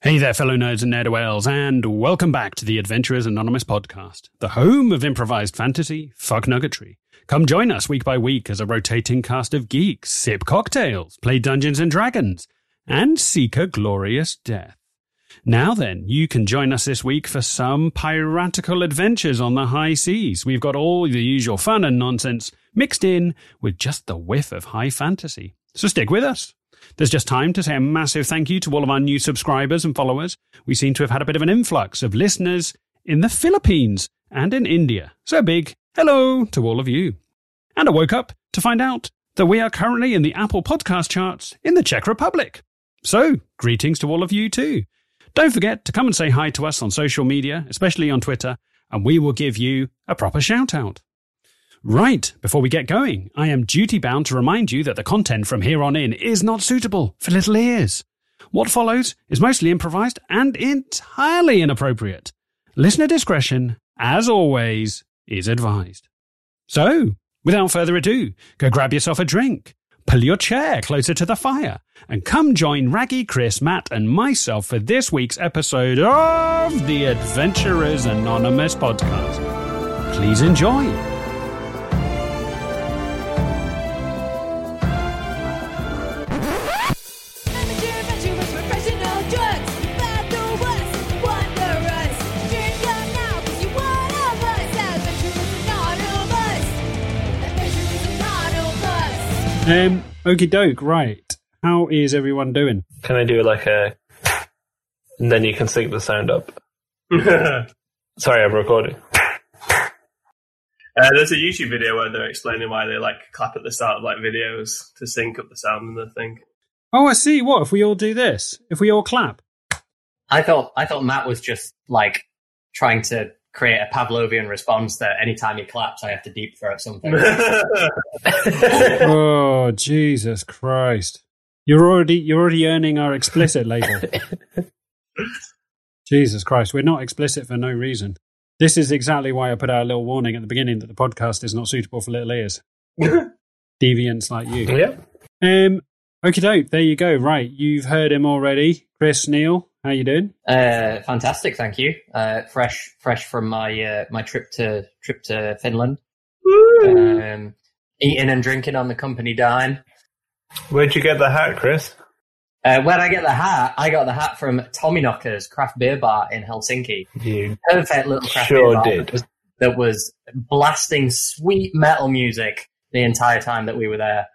Hey there, fellow nerds and nerd and welcome back to the Adventurers Anonymous podcast, the home of improvised fantasy, fuck nuggetry. Come join us week by week as a rotating cast of geeks sip cocktails, play Dungeons and Dragons, and seek a glorious death. Now then, you can join us this week for some piratical adventures on the high seas. We've got all the usual fun and nonsense mixed in with just the whiff of high fantasy. So stick with us. There's just time to say a massive thank you to all of our new subscribers and followers. We seem to have had a bit of an influx of listeners in the Philippines and in India. So big hello to all of you. And I woke up to find out that we are currently in the Apple podcast charts in the Czech Republic. So, greetings to all of you too. Don't forget to come and say hi to us on social media, especially on Twitter, and we will give you a proper shout out. Right, before we get going, I am duty bound to remind you that the content from here on in is not suitable for little ears. What follows is mostly improvised and entirely inappropriate. Listener discretion, as always, is advised. So, without further ado, go grab yourself a drink, pull your chair closer to the fire, and come join Raggy, Chris, Matt, and myself for this week's episode of the Adventurers Anonymous podcast. Please enjoy. Um, okie doke, right. How is everyone doing? Can I do like a. And then you can sync the sound up. Sorry, I'm recording. Uh, there's a YouTube video where they're explaining why they like clap at the start of like videos to sync up the sound and the thing. Oh, I see. What if we all do this? If we all clap? I thought I thought Matt was just like trying to create a Pavlovian response that anytime he claps, I have to deep throat something. oh Jesus Christ! You're already you're already earning our explicit label. Jesus Christ, we're not explicit for no reason. This is exactly why I put out a little warning at the beginning that the podcast is not suitable for little ears. Deviants like you. Yeah. Um. Okay, doke. There you go. Right, you've heard him already, Chris Neal. How you doing? Uh, fantastic, thank you. Uh, fresh, fresh from my uh, my trip to trip to Finland. Um, eating and drinking on the company dime. Where'd you get the hat, Chris? Uh, where I get the hat, I got the hat from Tommy Knockers craft beer bar in Helsinki. You Perfect little craft Sure beer bar did. That was, that was blasting sweet metal music the entire time that we were there,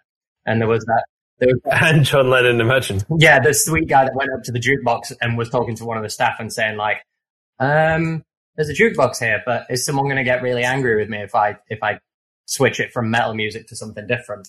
and there was that. There was and John Lennon, imagine. Yeah, the sweet guy that went up to the jukebox and was talking to one of the staff and saying like, um, there's a jukebox here, but is someone going to get really angry with me if I, if I switch it from metal music to something different?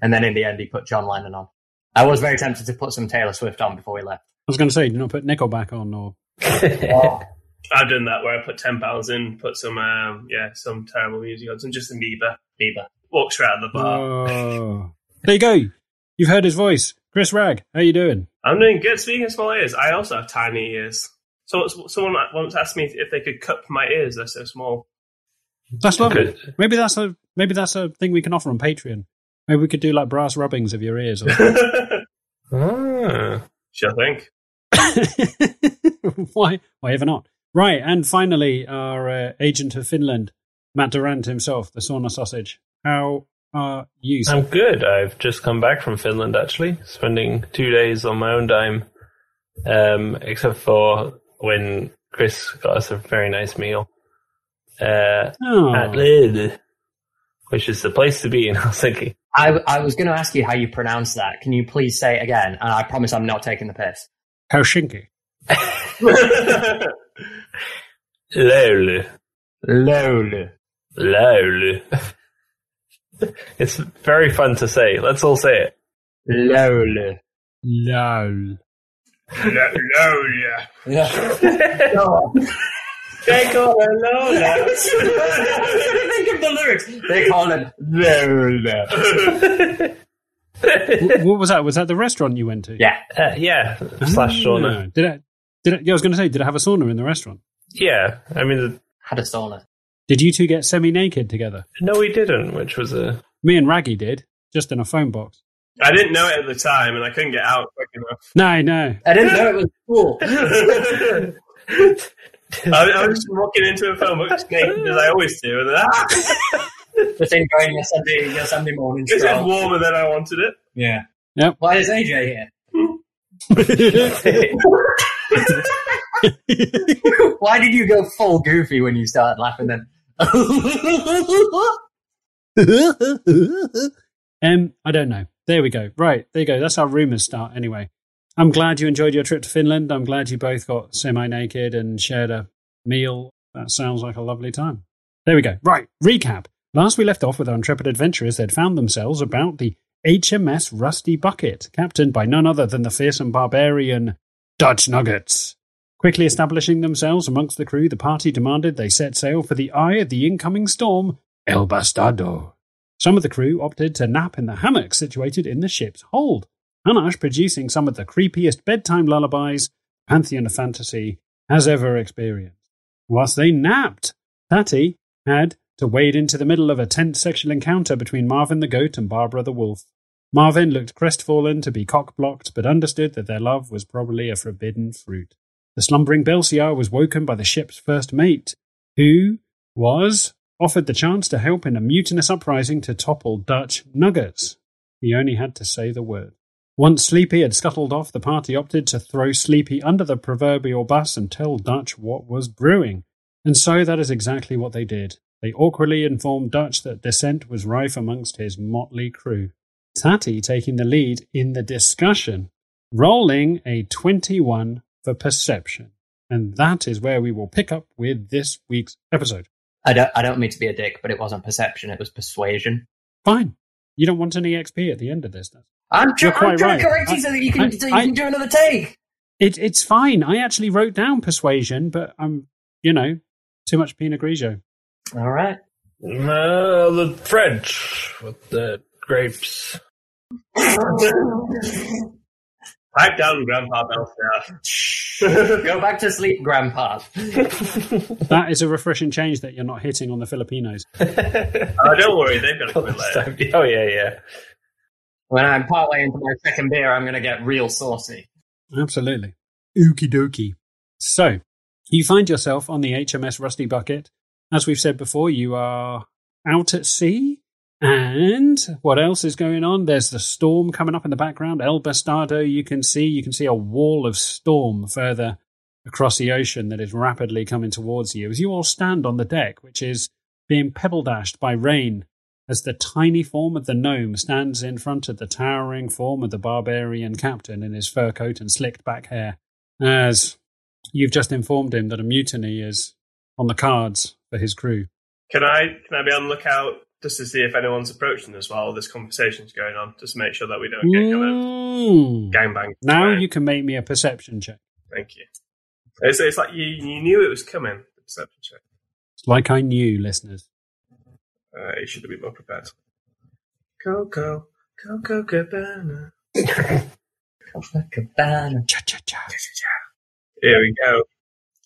And then in the end, he put John Lennon on. I was very tempted to put some Taylor Swift on before we left. I was going to say, do not put Nickelback on or. I've done that where I put ten pounds in, put some um, yeah, some terrible music on, some Justin Bieber. Bieber walks around the bar. Oh. There you go. You've heard his voice. Chris Rag, how you doing? I'm doing good. Speaking of small ears, I also have tiny ears. So someone once asked me if they could cup my ears. They're so small. That's lovely. Good. Maybe that's a maybe that's a thing we can offer on Patreon. Maybe we could do like brass rubbings of your ears. Or... Ah. Sure think. why? Why ever not? Right, and finally, our uh, agent of Finland, Matt Durant himself, the sauna sausage. How are you? sir? I'm good. I've just come back from Finland, actually, spending two days on my own dime, um, except for when Chris got us a very nice meal uh, Oh. at Löyly, which is the place to be in Helsinki. I, I was going to ask you how you pronounce that. Can you please say it again? And I promise I'm not taking the piss. Helsinki. Lille. Lol. Lol. it's very fun to say. Let's all say it. Lol. Lol. no, no, yeah. Yeah. They call her Lola. Think of the lyrics. They call it Lol. Wh- what was that? Was that the restaurant you went to? Yeah. Uh, yeah, slash sauna. Ah, Did it? Did it? Yeah, I was going to say, did it have a sauna in the restaurant? Yeah, I mean, Had a sauna. Did you two get semi-naked together? no, we didn't, which was a. Me and Raggy did, just in a phone box. I didn't know it at the time, and I couldn't get out quick enough. No, no. I didn't know it was cool. I, I was just walking into a film book naked as I always do, and then ah, Just enjoying your Sunday, your Sunday morning it's just stroll. warmer than I wanted it. Yeah. Yep. Why is AJ here? Why did you go full goofy when you started laughing then? Um, I don't know. There we go. Right, there you go. That's how rumors start. Anyway, I'm glad you enjoyed your trip to Finland. I'm glad you both got semi-naked and shared a meal. That sounds like a lovely time. There we go. Right, recap. Last we left off with our intrepid adventurers. They'd found themselves about the HMS Rusty Bucket, captained by none other than the fearsome barbarian Dutch Nuggets. Quickly establishing themselves amongst the crew, the party demanded they set sail for the eye of the incoming storm, El Bastardo. Some of the crew opted to nap in the hammock situated in the ship's hold, Hanash producing some of the creepiest bedtime lullabies Pantheon of Fantasy has ever experienced. Whilst they napped, Tati had to wade into the middle of a tense sexual encounter between Marvin the goat and Barbara the wolf. Marvin looked crestfallen to be cock-blocked, but understood that their love was probably a forbidden fruit. The slumbering Belsiar was woken by the ship's first mate, who was offered the chance to help in a mutinous uprising to topple Dutch Nuggets. He only had to say the word. Once Sleepy had scuttled off, the party opted to throw Sleepy under the proverbial bus and tell Dutch what was brewing. And so that is exactly what they did. They awkwardly informed Dutch that dissent was rife amongst his motley crew. Tati taking the lead in the discussion, rolling a 21 for perception. And that is where we will pick up with this week's episode. I don't, I don't mean to be a dick, but it wasn't perception, it was persuasion. Fine. You don't want any XP at the end of this. That's- I'm, tr- quite I'm trying to right. correct you I- so that you can, I- so you I- can do another take. It, it's fine. I actually wrote down persuasion, but I'm, you know, too much Pinot Grigio. All right. Uh, the French with the grapes. Pipe down, Grandpa Belfast. Go back to sleep, Grandpa. That is a refreshing change that you're not hitting on the Filipinos. oh, don't worry, they've got a come in later. oh yeah, yeah. When I'm partway into my second beer, I'm going to get real saucy. Absolutely. Okie dokie. So, you find yourself on the HMS Rusty Bucket. As we've said before, you are out at sea. And what else is going on? There's the storm coming up in the background. El Bastardo, you can see. You can see a wall of storm further across the ocean that is rapidly coming towards you as you all stand on the deck, which is being pebble dashed by rain as the tiny form of the gnome stands in front of the towering form of the barbarian captain in his fur coat and slicked back hair, as you've just informed him that a mutiny is on the cards for his crew. Can I can I be on the lookout just to see if anyone's approaching us while this conversation's going on, just to make sure that we don't get kind of gangbang. Now you can make me a perception check. Thank you. It's, it's like you, you knew it was coming. The perception check. It's like I knew, listeners. Uh, you should have been more prepared. Coco, Coco Cabana. Copacabana. Cha cha cha. Here we go.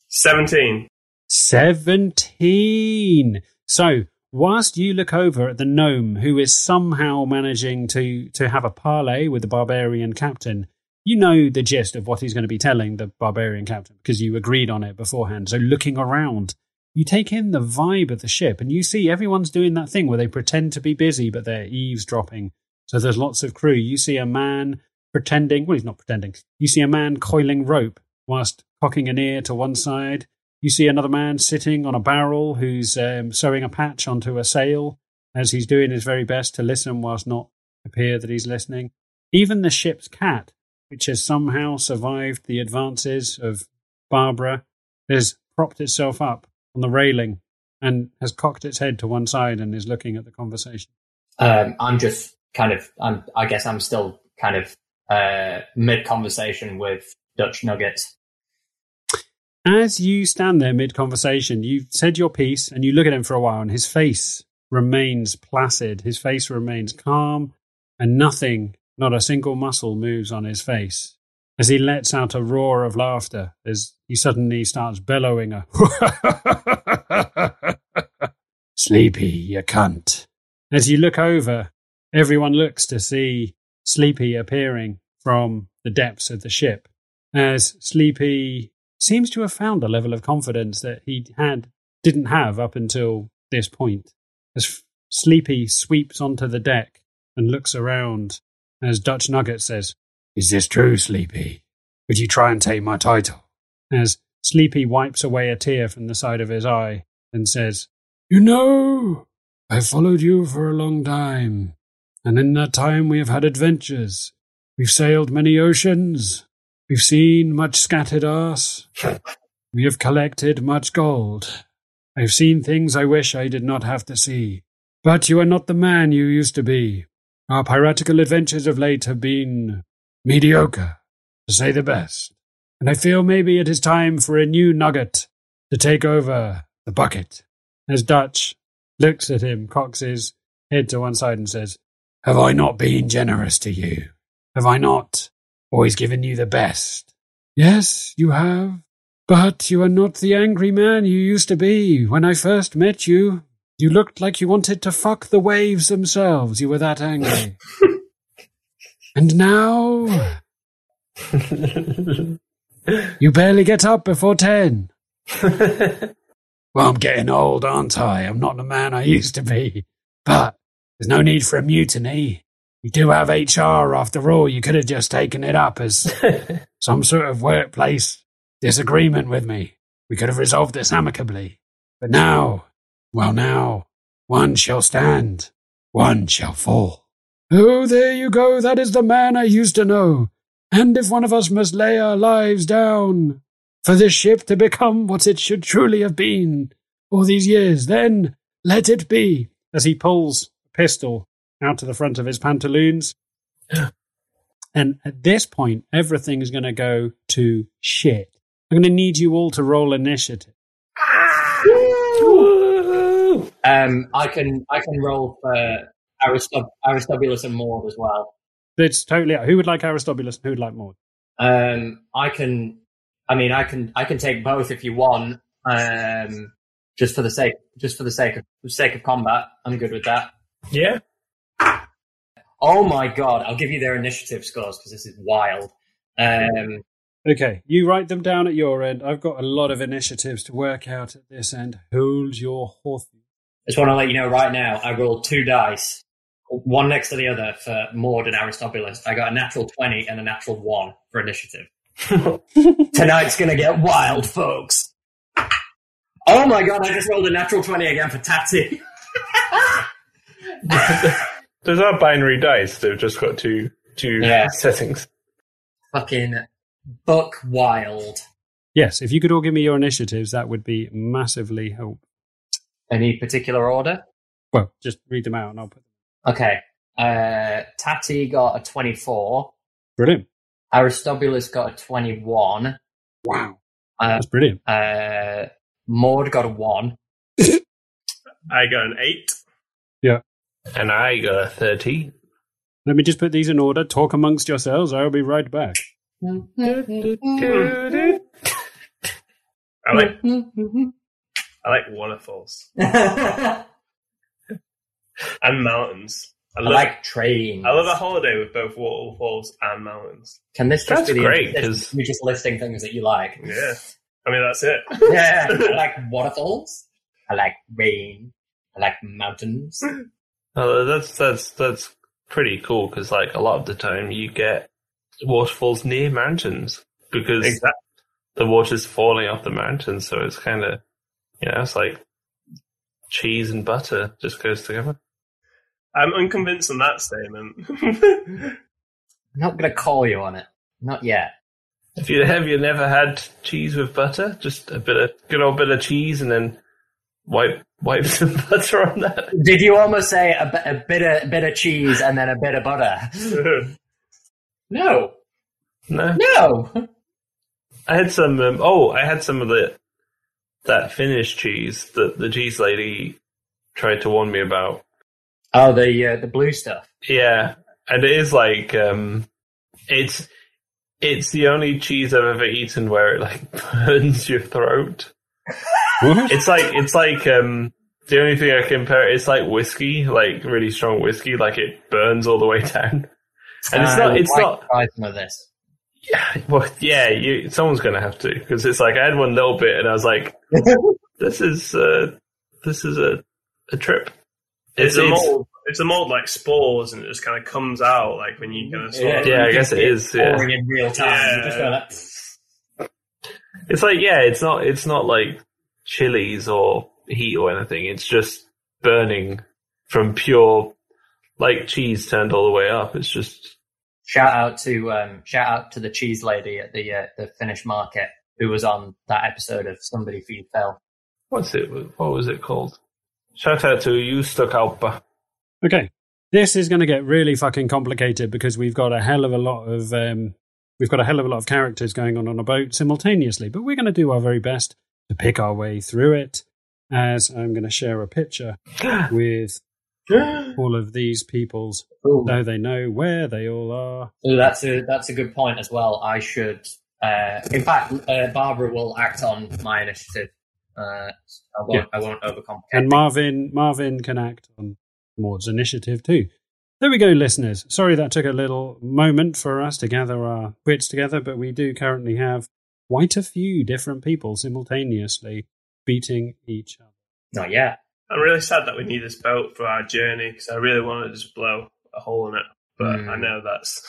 Seventeen. 17. So, whilst you look over at the gnome who is somehow managing to, to have a parley with the barbarian captain, you know the gist of what he's going to be telling the barbarian captain because you agreed on it beforehand. So, looking around, you take in the vibe of the ship and you see everyone's doing that thing where they pretend to be busy but they're eavesdropping. So, there's lots of crew. You see a man pretending, well, he's not pretending. You see a man coiling rope whilst cocking an ear to one side. You see another man sitting on a barrel who's um, sewing a patch onto a sail as he's doing his very best to listen whilst not appear that he's listening. Even the ship's cat, which has somehow survived the advances of Barbara, has propped itself up on the railing and has cocked its head to one side and is looking at the conversation. Um, I'm just kind of, I'm, I guess I'm still kind of uh, mid conversation with Dutch Nuggets. As you stand there mid conversation, you've said your piece and you look at him for a while, and his face remains placid. His face remains calm, and nothing, not a single muscle, moves on his face. As he lets out a roar of laughter, as he suddenly starts bellowing a Sleepy, you cunt. As you look over, everyone looks to see Sleepy appearing from the depths of the ship as Sleepy seems to have found a level of confidence that he had didn't have up until this point. As Sleepy sweeps onto the deck and looks around, as Dutch Nugget says, Is this true, Sleepy? Would you try and take my title? As Sleepy wipes away a tear from the side of his eye and says, You know, I've followed you for a long time, and in that time we have had adventures. We've sailed many oceans. We've seen much scattered arse. We have collected much gold. I've seen things I wish I did not have to see. But you are not the man you used to be. Our piratical adventures of late have been mediocre, to say the best. And I feel maybe it is time for a new nugget to take over the bucket. As Dutch looks at him, cocks his head to one side and says, Have I not been generous to you? Have I not always given you the best? Yes, you have. But you are not the angry man you used to be. When I first met you, you looked like you wanted to fuck the waves themselves. You were that angry. and now, you barely get up before ten. well, I'm getting old, aren't I? I'm not the man I used to be. But there's no need for a mutiny. We do have HR after all. You could have just taken it up as some sort of workplace disagreement with me. We could have resolved this amicably. But now, well, now, one shall stand, one shall fall. Oh, there you go. That is the man I used to know. And if one of us must lay our lives down for this ship to become what it should truly have been all these years, then let it be. As he pulls a pistol out to the front of his pantaloons. and at this point, everything is going to go to shit. I'm going to need you all to roll initiative. Um, I can I can roll for Aristob- Aristobulus and Maud as well. It's totally. Who would like Aristobulus and who would like Maud? Um, I can. I mean, I can. I can take both if you want. Um, just for the sake, just for the sake of the sake of combat, I'm good with that. Yeah. Oh my god! I'll give you their initiative scores because this is wild. Um, Okay, you write them down at your end. I've got a lot of initiatives to work out at this end. Hold your horses. I just want to let you know right now. I rolled two dice, one next to the other for Maud and Aristobulus. I got a natural twenty and a natural one for initiative. Tonight's gonna get wild, folks. Oh my god! I just rolled a natural twenty again for Tatty. Those are binary dice. They've just got two two Yeah. settings. Fucking buck wild. Yes, if you could all give me your initiatives, that would be massively help. Any particular order? Well, just read them out and I'll put them. Okay. Uh, Tati got a 24. Brilliant. Aristobulus got a 21. Wow. Uh, That's brilliant. uh, Maud got a 1. I got an eight. And I got a 30. Let me just put these in order. Talk amongst yourselves. I'll be right back. I like I like waterfalls and mountains. I love like trains. I love a holiday with both waterfalls and mountains. Can this just That's be the great, this- 'cause- You're just listing things that you like. Yeah. I mean that's it. Yeah. I like waterfalls. I like rain. I like mountains. Oh, that's that's that's pretty cool because like a lot of the time you get waterfalls near mountains because Exactly. the water's falling off the mountains, so it's kind of you know it's like cheese and butter just goes together. I'm unconvinced on that statement. I'm not going to call you on it. Not yet. If you have you never had cheese with butter? Just a bit of good old bit of cheese and then wipe wipe some butter on that. Did you almost say a, a bit of bit of cheese and then a bit of butter? No, No, no. I had some. Um, oh, I had some of the that Finnish cheese that the cheese lady tried to warn me about. Oh, the uh, the blue stuff. Yeah, and it is like um, it's it's the only cheese I've ever eaten where it like burns your throat. What? It's like it's like um, the only thing I can compare it's like whiskey, like really strong whiskey, like it burns all the way down. And it's Uh, not. It's not. try some of this. Yeah, well, yeah. You, someone's going to have to because it's like I had one little bit, and I was like, "This is uh, this is a a trip." It's, a mold. It's a mold like spores, and it just kind of comes out like when you kind of swallow. Yeah. Yeah, I guess it is. Yeah. In real time. Yeah. Just like, It's like yeah, it's not it's not like chilies or heat or anything. It's just burning from pure like cheese turned all the way up. It's just Shout out to um, shout out to the cheese lady at the uh, the Finnish market who was on that episode of Somebody Feed Phil. what's it? What was it called? Shout out to Juustokauppa. Okay. This is going to get really fucking complicated because we've got a hell of a lot of um, we've got a hell of a lot of characters going on on a boat simultaneously, but we're going to do our very best to pick our way through it. As I'm going to share a picture with all of these people's, Ooh. so they know where they all are. Ooh, that's a that's a good point as well. I should, uh, in fact, uh, Barbara will act on my initiative. Uh, I won't. I won't overcomplicate. And Marvin, Marvin can act on Maud's initiative too. There we go, listeners. Sorry that took a little moment for us to gather our wits together, but we do currently have quite a few different people simultaneously beating each other. Not yet. I'm really sad that we need this boat for our journey because I really want to just blow a hole in it, but Hmm. I know that's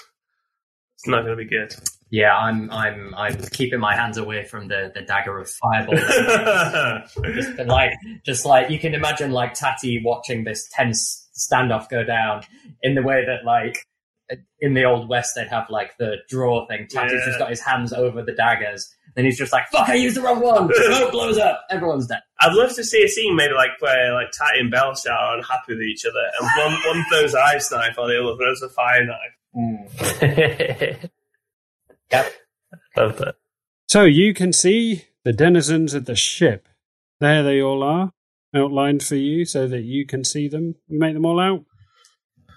it's not going to be good. Yeah, I'm. I'm. I'm keeping my hands away from the the dagger of fireball. just been like, just like you can imagine, like Tati watching this tense standoff go down in the way that, like, in the old west, they'd have like the draw thing. Tati's Yeah. just got his hands over the daggers, Then he's just like, "Fuck! I used the wrong one." Boat oh, blows up. Everyone's dead. I'd love to see a scene maybe like where like Tatty and Belshazzar are unhappy with each other, and one one throws a ice knife while the other throws a fire knife. Mm. Yep. Love that. So you can see the denizens of the ship. There they all are, outlined for you so that you can see them. You make them all out?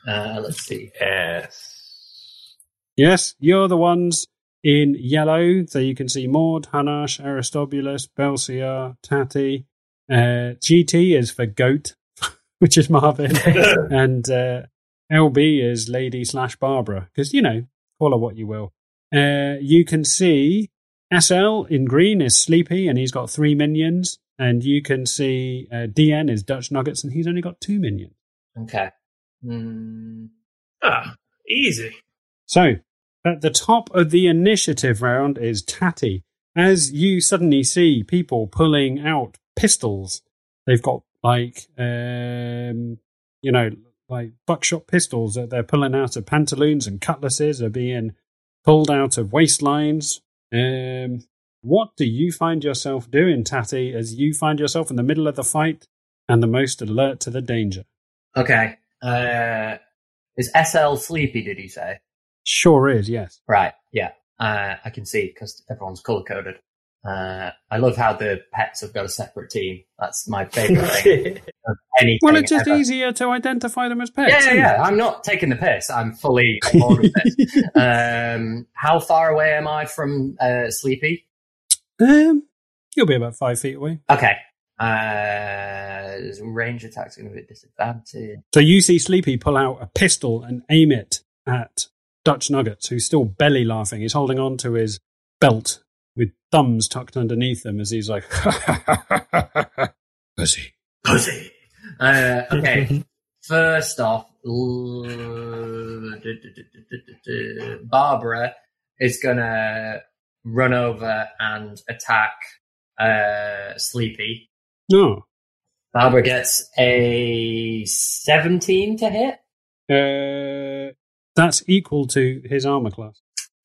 Uh, let's see. Yes. Yes, you're the ones in yellow, so you can see Maud, Hanash, Aristobulus, Belsiar, Tati. Uh, GT is for goat, which is Marvin, and uh, LB is Lady slash Barbara, because you know, call her what you will. Uh, you can see SL in green is Sleepy, and he's got three minions, and you can see uh, DN is Dutch Nuggets, and he's only got two minions. Okay. Mm, Ah, easy. So, at the top of the initiative round is Tatty. As you suddenly see people pulling out pistols, they've got like, um, you know, like buckshot pistols that they're pulling out of pantaloons and cutlasses are being pulled out of waistlines. Um, what do you find yourself doing, Tatty, as you find yourself in the middle of the fight and the most alert to the danger? okay. Uh, is SL sleepy? Did he say? Sure is, yes. Right. Yeah. Uh, I can see because everyone's color coded. Uh, I love how the pets have got a separate team. That's my favorite thing. Well, it's just ever. easier to identify them as pets. Yeah, yeah, yeah. I'm not taking the piss. I'm fully on board with this. Um, how far away am I from uh, Sleepy? Um, you'll be about five feet away. Okay. Uh, range attacks are going to be a disadvantage. So you see Sleepy pull out a pistol and aim it at Dutch Nuggets, who's still belly laughing. He's holding on to his belt with thumbs tucked underneath them as he's like, pussy. Pussy. Uh, okay. First off, Barbara is gonna run over and attack uh, Sleepy. No. Barbara gets a 17 to hit. Uh, that's equal to his armor class.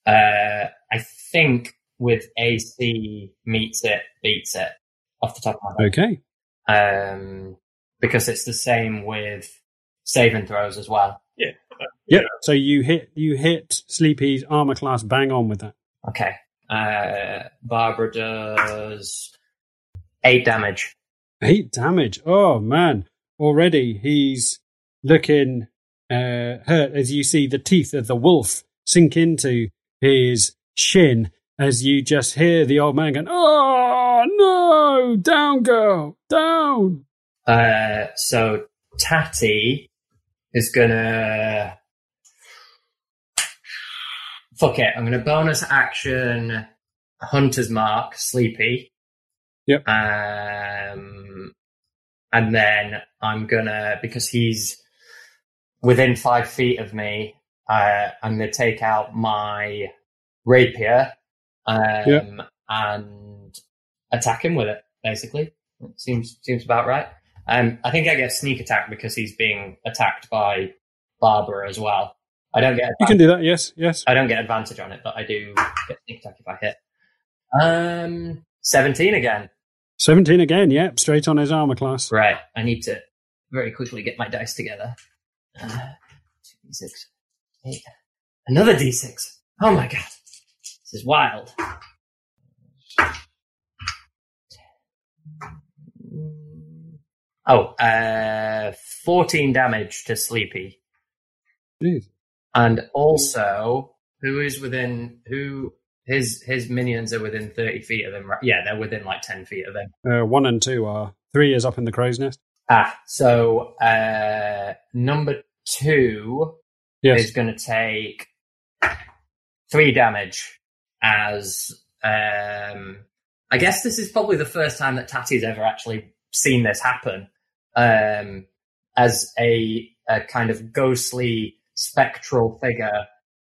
Uh, I think with AC meets it, beats it off the top of my head. Okay. head. Um, because it's the same with saving throws as well. Yeah, Yep. So you hit you hit Sleepy's armor class bang on with that. Okay. Uh, Barbara does eight damage. Eight damage. Oh man! Already he's looking uh, hurt as you see the teeth of the wolf sink into his shin as you just hear the old man going, "Oh no! Down, girl! Down!" Uh, so Tatty is gonna fuck it. I'm to bonus action Hunter's Mark, Sleepy. Yep. Um, and then I'm gonna because he's within five feet of me. Uh, I'm gonna take out my rapier um, Yep. and attack him with it. Basically, it seems seems about right. Um, I think I get sneak attack because he's being attacked by Barbara as well. I don't get You can do that. Yes, yes. I don't get advantage on it, but I do get sneak attack if I hit. Um, seventeen again. 17 again. Yep, straight on his armor class. Right. I need to very quickly get my dice together. Uh, two d6, eight, another d6. Oh my god, this is wild. Oh, uh, 14 damage to Sleepy. Jeez. And also, who is within, who, his, his minions are within 30 feet of him, right? Yeah, they're within like 10 feet of him. Uh, one and two are. Three is up in the crow's nest. Ah, so, uh, number two Yes. is going to take three damage as, um, I guess this is probably the first time that Tati's ever actually seen this happen. Um, as a, a kind of ghostly spectral figure.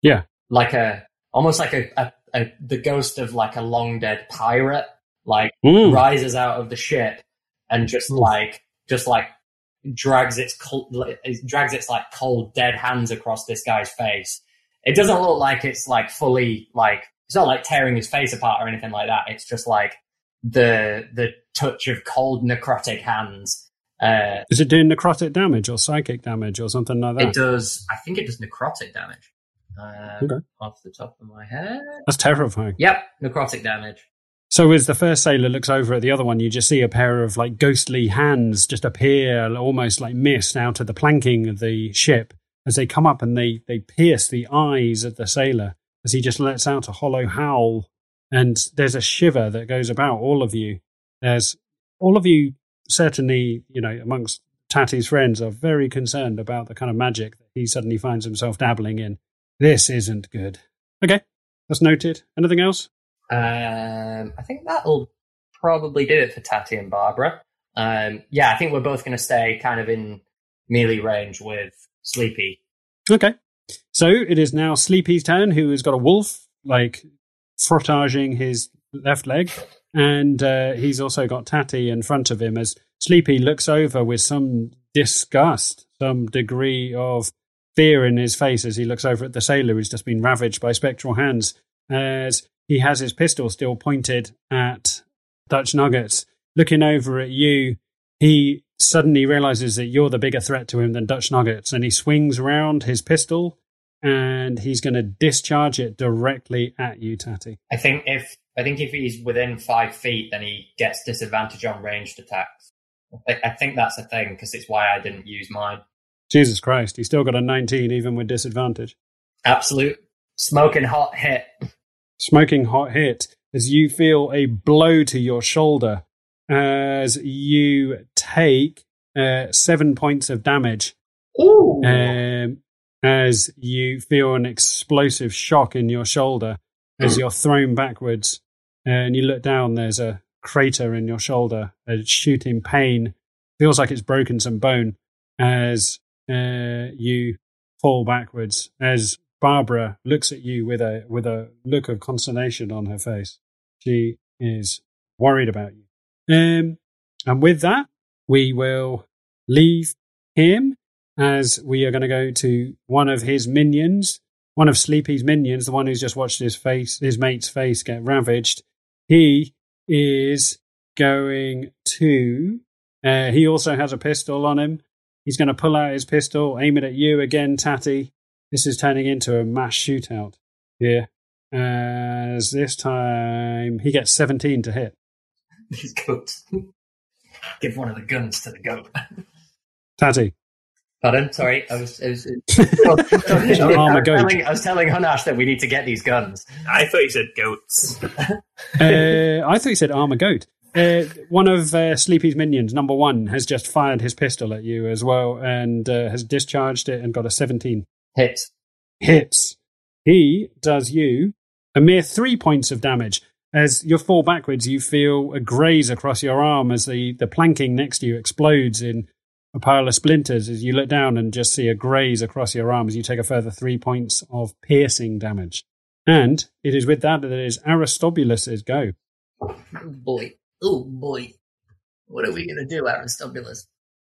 Yeah. Like a, almost like a, a, a the ghost of like a long dead pirate, like Mm. rises out of the ship and just Oof. like, just like drags its, cold, it drags its like cold dead hands across this guy's face. It doesn't look like it's like fully like, it's not like tearing his face apart or anything like that. It's just like the, the touch of cold necrotic hands. Uh, Is it doing necrotic damage or psychic damage or something like that? it does. I think it does necrotic damage. Um, Okay. Off the top of my head. That's terrifying. Yep, necrotic damage. So as the first sailor looks over at the other one, you just see a pair of like ghostly hands just appear, almost like mist, out of the planking of the ship as they come up and they they pierce the eyes of the sailor as he just lets out a hollow howl. And there's a shiver that goes about all of you. There's all of you certainly, you know, amongst Tati's friends are very concerned about the kind of magic that he suddenly finds himself dabbling in. This isn't good. Okay, that's noted. Anything else? Um, I think that'll probably do it for Tati and Barbara. Um, yeah, I think we're both going to stay kind of in melee range with Sleepy. Okay. So it is now Sleepy's turn, who has got a wolf, like, frotaging his left leg. And uh, he's also got Tatty in front of him as Sleepy looks over with some disgust, some degree of fear in his face as he looks over at the sailor who's just been ravaged by spectral hands. As he has his pistol still pointed at Dutch Nuggets. Looking over at you, he suddenly realizes that you're the bigger threat to him than Dutch Nuggets, and he swings around his pistol and he's going to discharge it directly at you, Tatty. I think if I think if he's within five feet, then he gets disadvantage on ranged attacks. I, I think that's a thing because it's why I didn't use mine. Jesus Christ, he's still got a 19 even with disadvantage. Absolute smoking hot hit. Smoking hot hit as you feel a blow to your shoulder as you take uh, seven points of damage Ooh. um, as you feel an explosive shock in your shoulder as you're thrown backwards and you look down there's a crater in your shoulder a shooting pain feels like it's broken some bone as uh, you fall backwards as barbara looks at you with a with a look of consternation on her face she is worried about you um, and with that we will leave him as we are going to go to one of his minions, one of Sleepy's minions, the one who's just watched his face, his mate's face get ravaged. He is going to. Uh, he also has a pistol on him. He's going to pull out his pistol, aim it at you again, Tatty. This is turning into a mass shootout here. As this time he gets 17 to hit. These goats. Give one of the guns to the goat. Tatty. Pardon? Sorry, I was. I was, I was, Armor goat. telling, I was telling Hanash that we need to get these guns. I thought you said goats. uh, I thought you said armor goat. Uh, one of uh, Sleepy's minions, number one, has just fired his pistol at you as well and uh, has discharged it and got a 17. Hit. Hits. he does you a mere three points of damage. As you fall backwards, you feel a graze across your arm as the, the planking next to you explodes in a pile of splinters as you look down and just see a graze across your arm as you take a further three points of piercing damage. And it is with that that it is Aristobulus's go. Oh boy. Oh boy. What are we going to do, Aristobulus?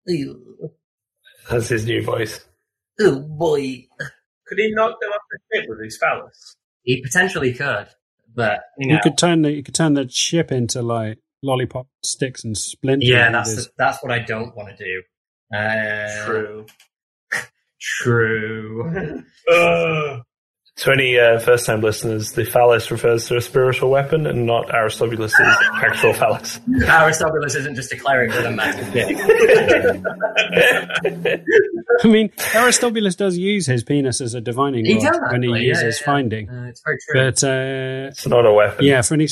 Ooh. That's his new voice. oh boy. Could he knock them off the ship with his phallus? He potentially could, but you know, You could turn the you could turn the ship into like lollipop sticks and splinters. yeah, that's there's- that's what I don't want to do. Uh, True. True. Ugh. To any uh, first time listeners, the phallus refers to a spiritual weapon and not Aristobulus' actual phallus. Aristobulus isn't just a cleric with a massive dick. I mean, Aristobulus does use his penis as a divining He rod does, when he yeah, uses yeah. finding. Uh, it's very true. But uh, It's not a weapon. yeah, for any,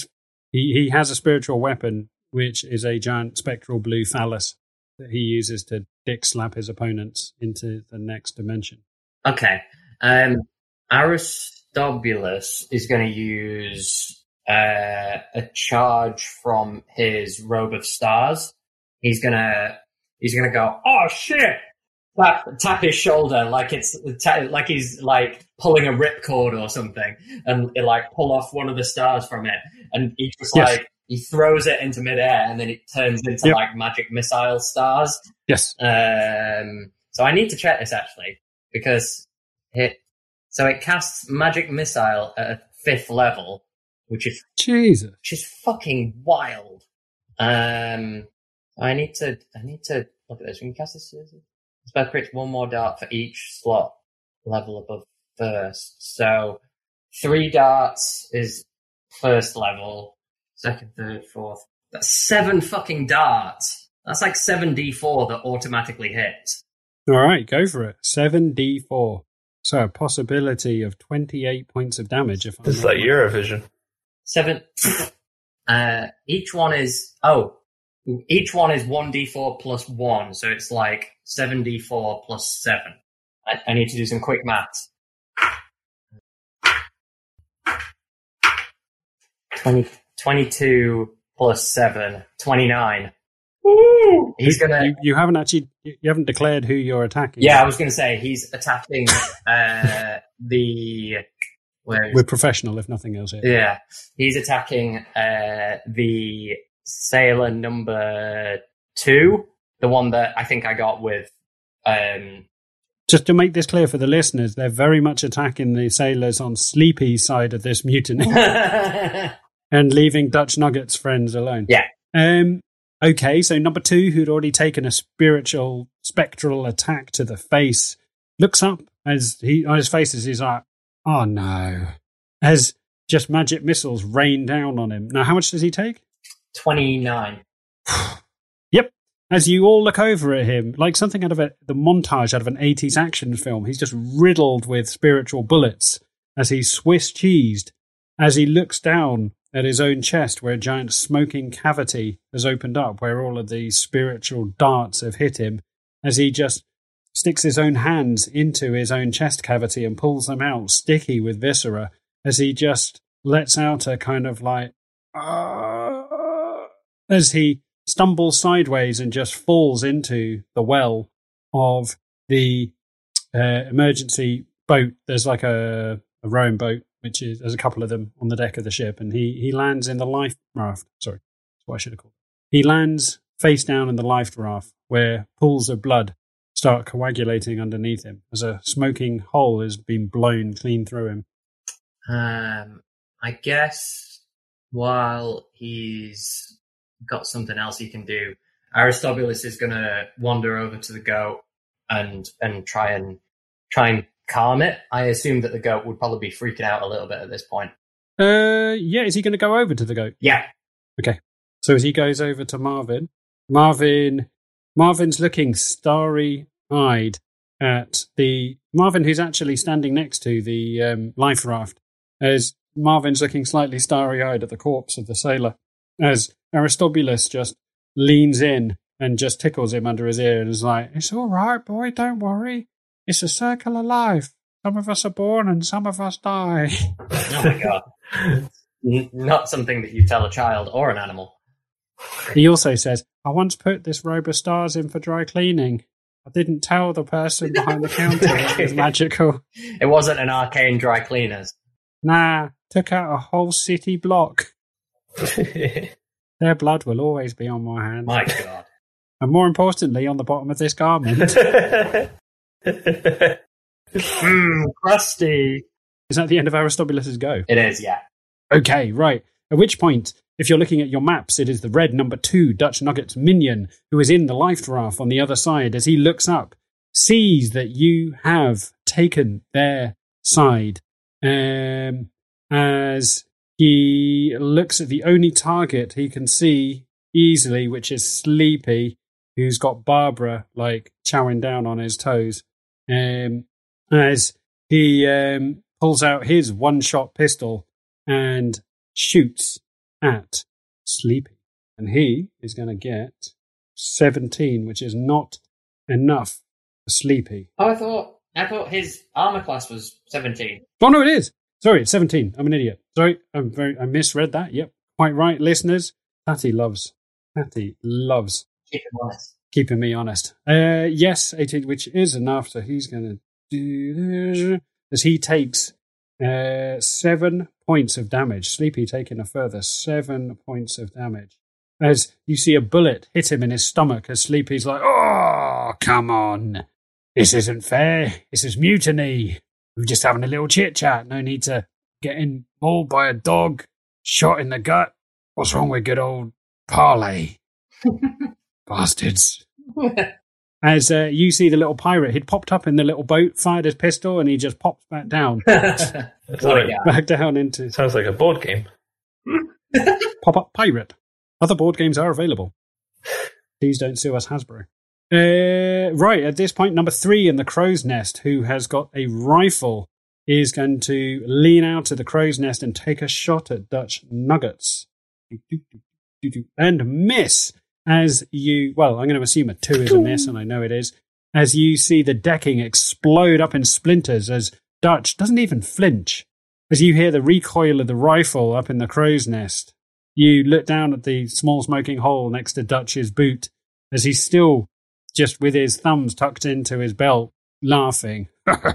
he he has a spiritual weapon which is a giant spectral blue phallus that he uses to dick slap his opponents into the next dimension. Okay. Um, Aristobulus is going to use uh, a charge from his robe of stars. He's gonna he's gonna go. Oh shit! Tap, tap his shoulder like it's ta- like he's like pulling a ripcord or something, and it, like pull off one of the stars from it, and he just Yes. like he throws it into midair, and then it turns into Yep. like magic missile stars. Yes. Um, so I need to check this actually because it. So it casts magic missile at a fifth level, which is Jesus. which is fucking wild. Um, I need to I need to look at this. When you cast this, spell creates one more dart for each slot level above first. So three darts is first level, second, third, fourth. That's seven fucking darts. That's like seven d four that automatically hits. All right, go for it. Seven D four. So a possibility of twenty eight points of damage. If I'm This is not like Eurovision. Seven. uh, each one is oh, each one is one d four plus one, so it's like seven d four plus seven. I, I need to do some quick maths. 20, 22 plus 7, 29. He's gonna. You, you haven't actually you you haven't declared who you're attacking. Yeah, I was gonna say he's attacking uh, the. Where is We're professional, if nothing else. Here. Yeah, he's attacking uh, the sailor number two, the one that I think I got with. Um, Just to make this clear for the listeners, they're very much attacking the sailors on Sleepy's side of this mutiny and leaving Dutch Nuggets friends alone. Yeah. Um. Okay, so number two, who'd already taken a spiritual spectral attack to the face, looks up as he on his face as he's like, "Oh no!" As just magic missiles rain down on him. Now, how much does he take? Twenty nine. Yep. As you all look over at him, like something out of a, the montage out of an 80s action film, he's just riddled with spiritual bullets as he's Swiss cheesed, as he looks down at his own chest where a giant smoking cavity has opened up, where all of these spiritual darts have hit him, as he just sticks his own hands into his own chest cavity and pulls them out, sticky with viscera, as he just lets out a kind of like, "Ah," as he stumbles sideways and just falls into the well of the uh, emergency boat. There's like a, a rowing boat, which is there's a couple of them on the deck of the ship, and he he lands in the life raft. Sorry, that's what I should have called. It. He lands face down in the life raft, where pools of blood start coagulating underneath him as a smoking hole has been blown clean through him. Um, I guess while he's got something else he can do, Aristobulus is going to wander over to the goat and and try and try and calm it. I assume that the goat would probably be freaking out a little bit at this point. Uh, yeah, is he going to go over to the goat? Yeah, Okay. So as he goes over to Marvin, Marvin, Marvin's looking starry-eyed at the Marvin who's actually standing next to the um, life raft. As Marvin's looking slightly starry-eyed at the corpse of the sailor, as Aristobulus just leans in and just tickles him under his ear and is like, "It's all right, boy. Don't worry. It's a circle of life. Some of us are born and some of us die. Oh my god. Not something that you tell a child or an animal. He also says, I once put this robe of stars in for dry cleaning. I didn't tell the person behind the counter it was magical. It wasn't an arcane dry cleaners. Nah, took out a whole city block. Their blood will always be on my hands. My god. And more importantly, on the bottom of this garment. Mmm, crusty. Is that the end of Aristobulus's go? It is, yeah. Okay, right. At which point, if you're looking at your maps, it is the red number two Dutch Nuggets minion who is in the life raft on the other side as he looks up, sees that you have taken their side. Um, as he looks at the only target he can see easily, which is Sleepy, who's got Barbara like chowing down on his toes. Um, as he um, pulls out his one shot pistol and shoots at Sleepy. And he is going to get 17, which is not enough for Sleepy. Oh, I thought I thought his armor class was seventeen. Oh, no, it is. Sorry, it's 17. I'm an idiot. Sorry, I'm very, I misread that. Yep, quite right, listeners. Patty loves, Patty loves Keep him honest. Keeping me honest. Uh, yes, 18, which is enough. So he's going to do this as he takes uh, seven points of damage. Sleepy taking a further seven points of damage. As you see a bullet hit him in his stomach, as Sleepy's like, "Oh, come on, this isn't fair. This is mutiny. We're just having a little chit chat. No need to getting mauled by a dog, shot in the gut. What's wrong with good old parley, bastards?" as uh, you see the little pirate, he'd popped up in the little boat, fired his pistol, and he just pops back down, like- back down into Sounds like a board game. pop up pirate. Other board games are available. Please don't sue us, Hasbro. Uh, right at this point, number three in the crow's nest, who has got a rifle, is going to lean out of the crow's nest and take a shot at Dutch Nuggets, and miss as you. Well, I'm going to assume a two is a miss, and I know it is. As you see the decking explode up in splinters, as Dutch doesn't even flinch. As you hear the recoil of the rifle up in the crow's nest, you look down at the small smoking hole next to Dutch's boot as he's still just with his thumbs tucked into his belt, laughing. That's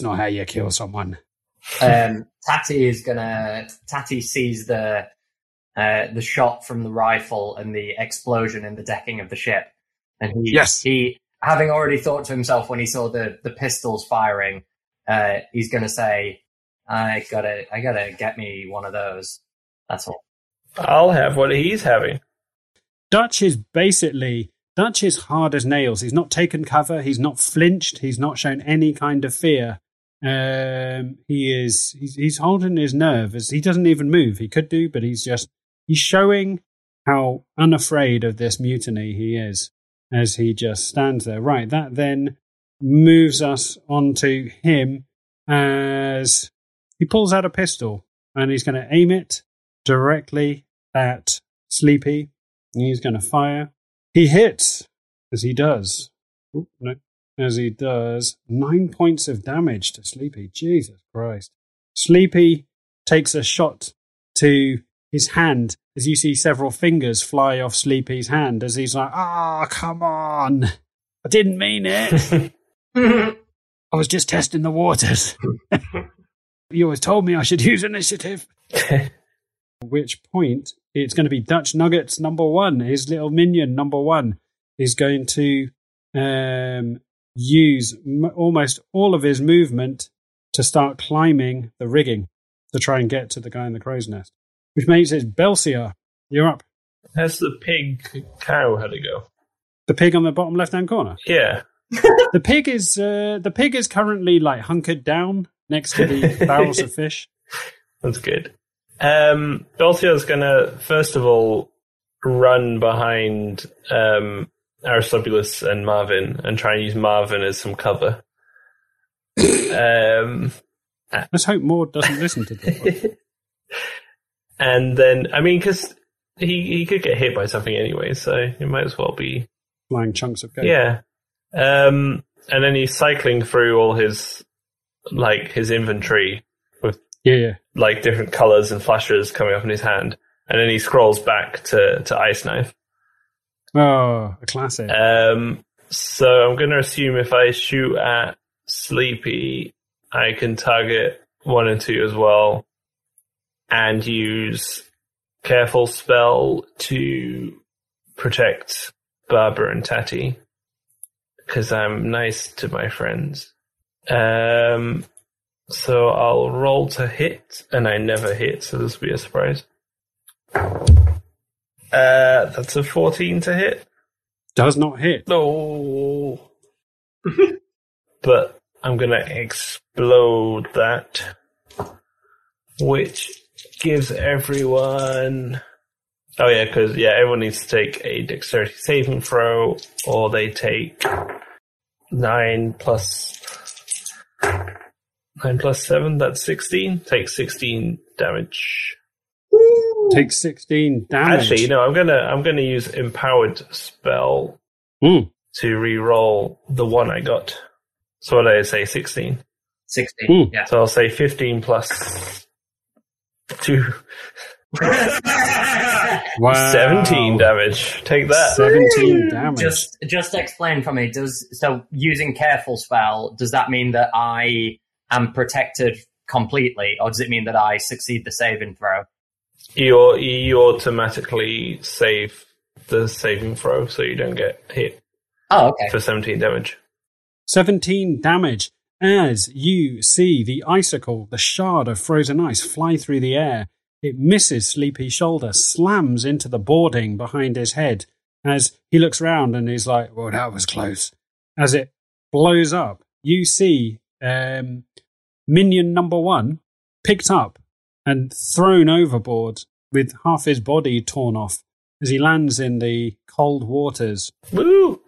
not how you kill someone. um, Tatty is gonna. Tatty sees the uh, the shot from the rifle and the explosion in the decking of the ship, and he Yes. he having already thought to himself when he saw the the pistols firing, uh, he's gonna say, "I gotta I gotta get me one of those." That's all. I'll have what he's having. Dutch is basically Dutch is hard as nails. He's not taken cover. He's not flinched. He's not shown any kind of fear. Um, he is he's, he's holding his nerve as he doesn't even move. He could do, but he's just he's showing how unafraid of this mutiny he is as he just stands there. Right, that then moves us onto him as he pulls out a pistol and he's going to aim it directly at Sleepy. And he's going to fire. He hits as he does. Oop, no, as he does nine points of damage to Sleepy. Jesus Christ! Sleepy takes a shot to his hand as you see several fingers fly off Sleepy's hand as he's like, "Ah, come on! I didn't mean it. I was just testing the waters. you always told me I should use initiative." At which point it's going to be Dutch Nuggets number one. His little minion number one is going to um, use m- almost all of his movement to start climbing the rigging to try and get to the guy in the crow's nest. Which makes it Belsiar. You're up. Has the pig cow had to go? The pig on the bottom left hand corner. Yeah. The pig is uh, the pig is currently like hunkered down next to the barrels of fish. That's good. Um, Belthia's gonna first of all run behind um, Aristobulus and Marvin and try and use Marvin as some cover. um, Let's hope Maud doesn't listen to this. And then, I mean, because he he could get hit by something anyway, so it might as well be Flying chunks of cake. yeah. Um, and then he's cycling through all his like his inventory with Yeah, yeah. like different colors and flashes coming up in his hand, and then he scrolls back to to Ice Knife. Oh, a classic. Um, so I'm going to assume if I shoot at Sleepy, I can target one and two as well, and use Careful Spell to protect Barbara and Tatty, because I'm nice to my friends. Um, so I'll roll to hit, and I never hit, so this will be a surprise. Uh, that's a 14 to hit. Does not hit. No. but I'm gonna explode that, which gives everyone. Oh yeah, because yeah, everyone needs to take a dexterity saving throw, or they take nine plus nine plus seven. That's sixteen. Take sixteen damage. Take 16 damage. Actually, you know, I'm gonna I'm gonna use empowered spell Mm. to re-roll the one I got. So what did I say? Sixteen. 16. Hmm. Yeah. So I'll say fifteen plus two. Wow. 17 damage. Take that. 17 damage. just just explain for me. Does so using careful spell? Does that mean that I am protected completely, or does it mean that I succeed the saving throw? You you automatically save the saving throw, so you don't get hit Oh, okay. for 17 damage. 17 damage as you see the icicle, the shard of frozen ice, fly through the air. It misses Sleepy's shoulder, slams into the boarding behind his head as he looks round and he's like, Well, that was close. As it blows up, you see um, minion number one picked up and thrown overboard with half his body torn off as he lands in the cold waters Woo!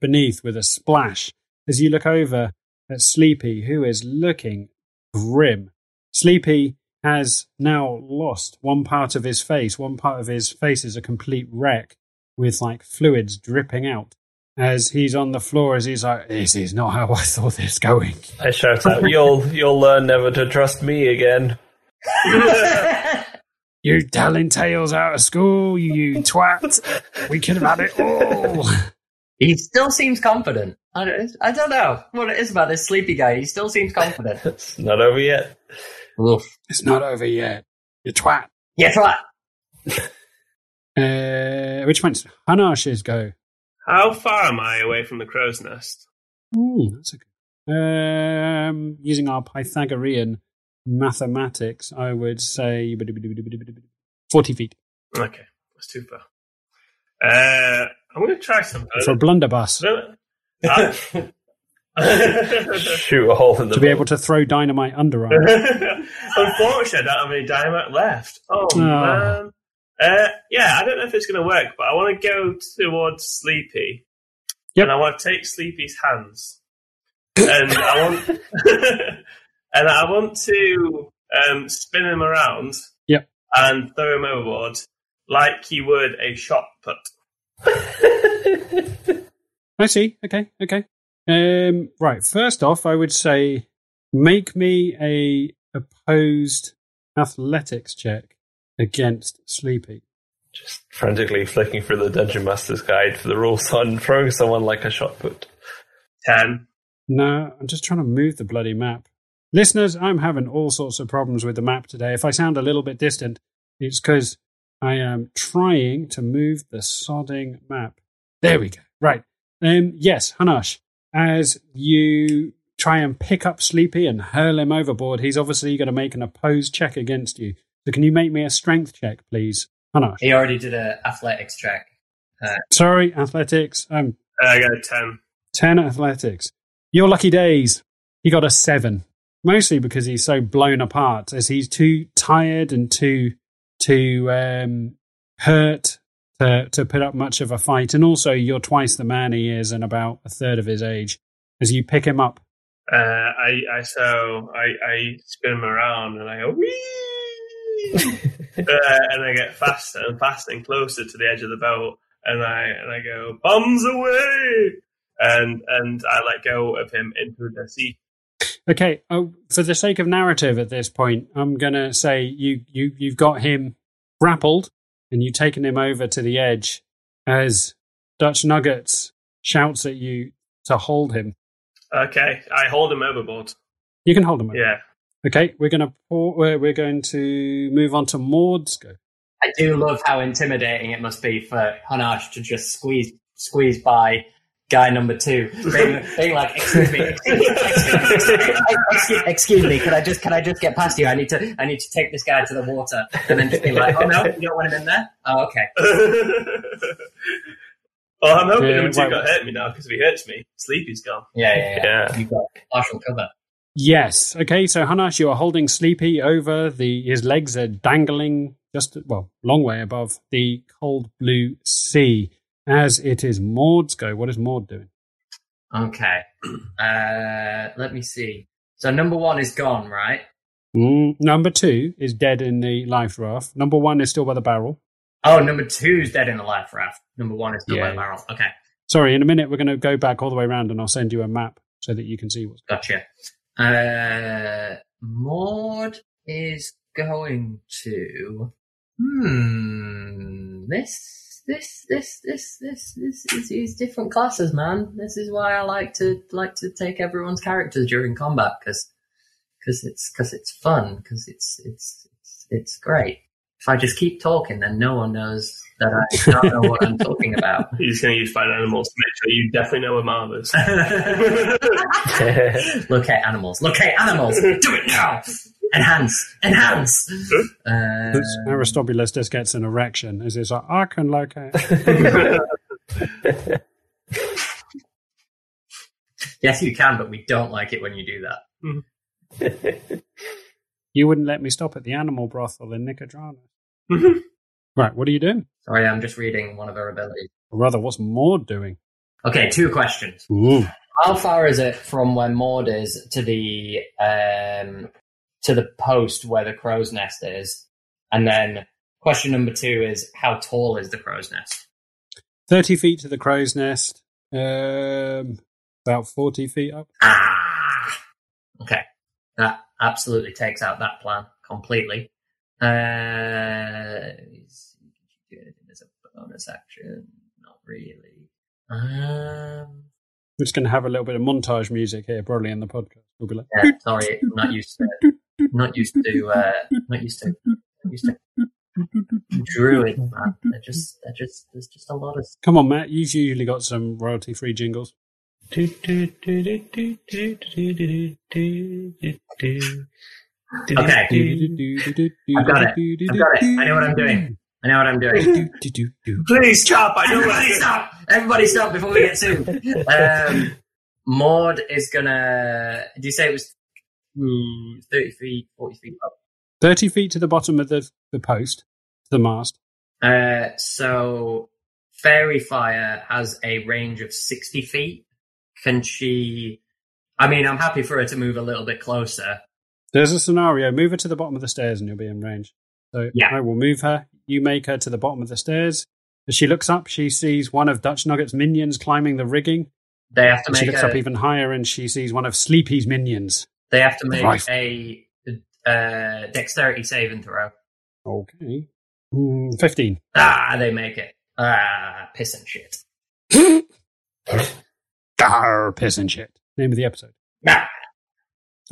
beneath with a splash as you look over at Sleepy, who is looking grim. Sleepy has now lost one part of his face. One part of his face is a complete wreck with like fluids dripping out. As he's on the floor, as he's like, "This is not how I thought this going." I shout out, "You'll you'll learn never to trust me again." You telling tales out of school, you twat! We could have had it all. He still seems confident. I don't, I don't know what it is about this sleepy guy. He still seems confident. It's not over yet. Oof. It's not over yet. You twat. Yeah, try. Uh, which one's Hanash's go? How far am I away from the crow's nest? Ooh, that's a good. Um, using our Pythagorean mathematics, I would say forty feet Okay, that's too far. Uh, I'm going to try something. for a blunderbuss Uh, Shoot a hole in the to be boat. able to throw dynamite under underarm. Unfortunately, I don't have any dynamite left. Oh, Oh. man. Uh, yeah, I don't know if it's going to work, but I want to go towards Sleepy. Yep. And I want to take Sleepy's hands. And I want, and I want to um, spin him around. Yep. And throw him overboard like you would a shot put. I see. Okay, okay. Um, right. First off, I would say make me a opposed athletics check against Sleepy. Just frantically flicking through the Dungeon Master's Guide for the rules on throwing someone like a shot put. Ten. No, I'm just trying to move the bloody map. Listeners, I'm having all sorts of problems with the map today. If I sound a little bit distant, it's because I am trying to move the sodding map. There we go. Right. Um, yes, Hanash, as you try and pick up Sleepy and hurl him overboard, he's obviously going to make an opposed check against you. So can you make me a strength check, please? Hanash. He already did an athletics check. Sorry, athletics. Um, Uh, I got a ten. 10 athletics. Your lucky days. He got a 7. Mostly because he's so blown apart as he's too tired and too too um, hurt to, to put up much of a fight. And also, you're twice the man he is and about a third of his age. As you pick him up, Uh, I, I so I, I spin him around and I go wee, uh, and I get faster and faster and closer to the edge of the boat, and I and I go bombs away, and and I let go of him into the sea. Okay. Oh, for the sake of narrative at this point, I'm gonna say you you you've got him grappled and you've taken him over to the edge as Dutch Nuggets shouts at you to hold him. Okay, I hold him overboard. You can hold him. Over. Yeah. Okay, we're gonna pour, we're, we're going to move on to Maud's go. I do love how intimidating it must be for Hanash to just squeeze squeeze by guy number two, being, being like, "Excuse me, excuse me, excuse, excuse me, can I just can I just get past you? I need to I need to take this guy to the water," and then just be like, "Oh no, you don't want him in there? Oh okay." well, oh, I'm hoping Yeah, number two got hurt me now because if he hurts me, Sleepy's gone. Yeah, yeah, yeah. Yeah. You've got partial cover. Yes. Okay. So Hanash, you are holding Sleepy over the. His legs are dangling just well, long way above the cold blue sea. As it is Maud's go. What is Maud doing? Okay. Uh, let me see. So number one is gone, right? Mm, number two is dead in the life raft. Number one is still by the barrel. Oh, number two is dead in the life raft. Number one is still by the barrel. Okay, Sorry, in a minute we're going to go back all the way around and I'll send you a map so that you can see what's. gotcha. Uh, Maud is going to. Hmm. This, this, this, this, this, this is these different classes, man. This is why I like to like to take everyone's characters during combat because because it's because it's fun because it's it's it's it's great. If I just keep talking, then no one knows that I don't know what I'm talking about. He's going to use fine animals to make sure you definitely know where Marv is. Locate animals. Locate animals. Do it now. Enhance. Enhance. Uh, Aristobulus just gets an erection as he's like, I can locate. yes, you can, but we don't like it when you do that. you wouldn't let me stop at the animal brothel in Nicodrana. right, what are you doing? Sorry, I'm just reading one of her abilities. Or rather, what's Maud doing? Okay, two questions. Ooh. How far is it from where Maud is to the um, to the post where the crow's nest is? And then question number two is how tall is the crow's nest? 30 feet to the crow's nest, um, about 40 feet up. Ah! Okay. That absolutely takes out that plan completely. Uh, is- do anything as a bonus action? Not really. Um, We're just going to have a little bit of montage music here, probably in the podcast. We'll be like, yeah, sorry, I'm not used to not used to uh, not used to not used to druid man. They're just they're just there's just a lot of come on, Matt, you've usually got some royalty free jingles. Okay. I've got it. I've got it. I know what I'm doing. I know what I'm doing. Please stop! I know what Everybody stop! Everybody stop before we get sued. Um, Maud is gonna. Did you say it was hmm, thirty feet, forty feet up? 30 feet to the bottom of the, the post, the mast. Uh, so faerie fire has a range of sixty feet. Can she? I mean, I'm happy for her to move a little bit closer. There's a scenario. Move her to the bottom of the stairs and you'll be in range. So Yeah. I will move her. You make her to the bottom of the stairs. As she looks up, she sees one of Dutch Nugget's minions climbing the rigging. They have to She make looks a, up even higher and she sees one of Sleepy's minions. They have to make Right. a uh, dexterity saving throw. Okay. Mm, 15. Ah, they make it. Ah, piss and shit. Gar, piss and shit. Name of the episode.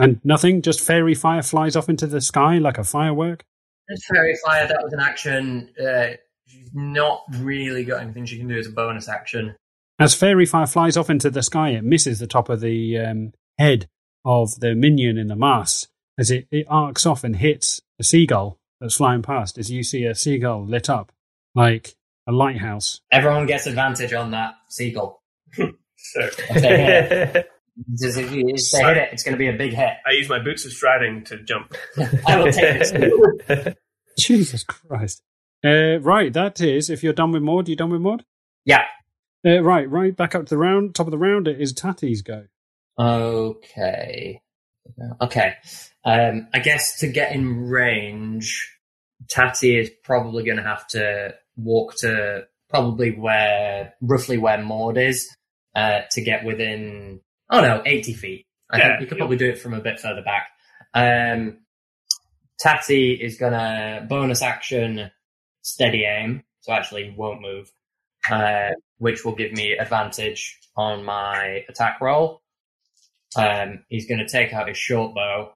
And nothing, just faerie fire flies off into the sky like a firework. this faerie fire. That was an action. Uh, she's not really got anything she can do as a bonus action. As faerie fire flies off into the sky, it misses the top of the um, head of the minion in the mass as it, it arcs off and hits a seagull that's flying past. As you see a seagull lit up like a lighthouse. Everyone gets advantage on that seagull. So If they hit it, if they hit it, it's going to be a big hit. I use my boots of striding to jump. I will take this. Jesus Christ. Uh, right, that is, if you're done with Maud, you done with Maud? Yeah. Uh, right, right, back up to the round, top of the round, it is Tatty's go. Okay. Okay. Um, I guess to get in range, Tatty is probably going to have to walk to probably where, roughly where Maud is, uh, to get within, oh no, 80 feet. I Yeah, think you could you'll- probably do it from a bit further back. Um, Tatty is gonna bonus action steady aim, so actually won't move, uh, which will give me advantage on my attack roll. Um, he's gonna take out his short bow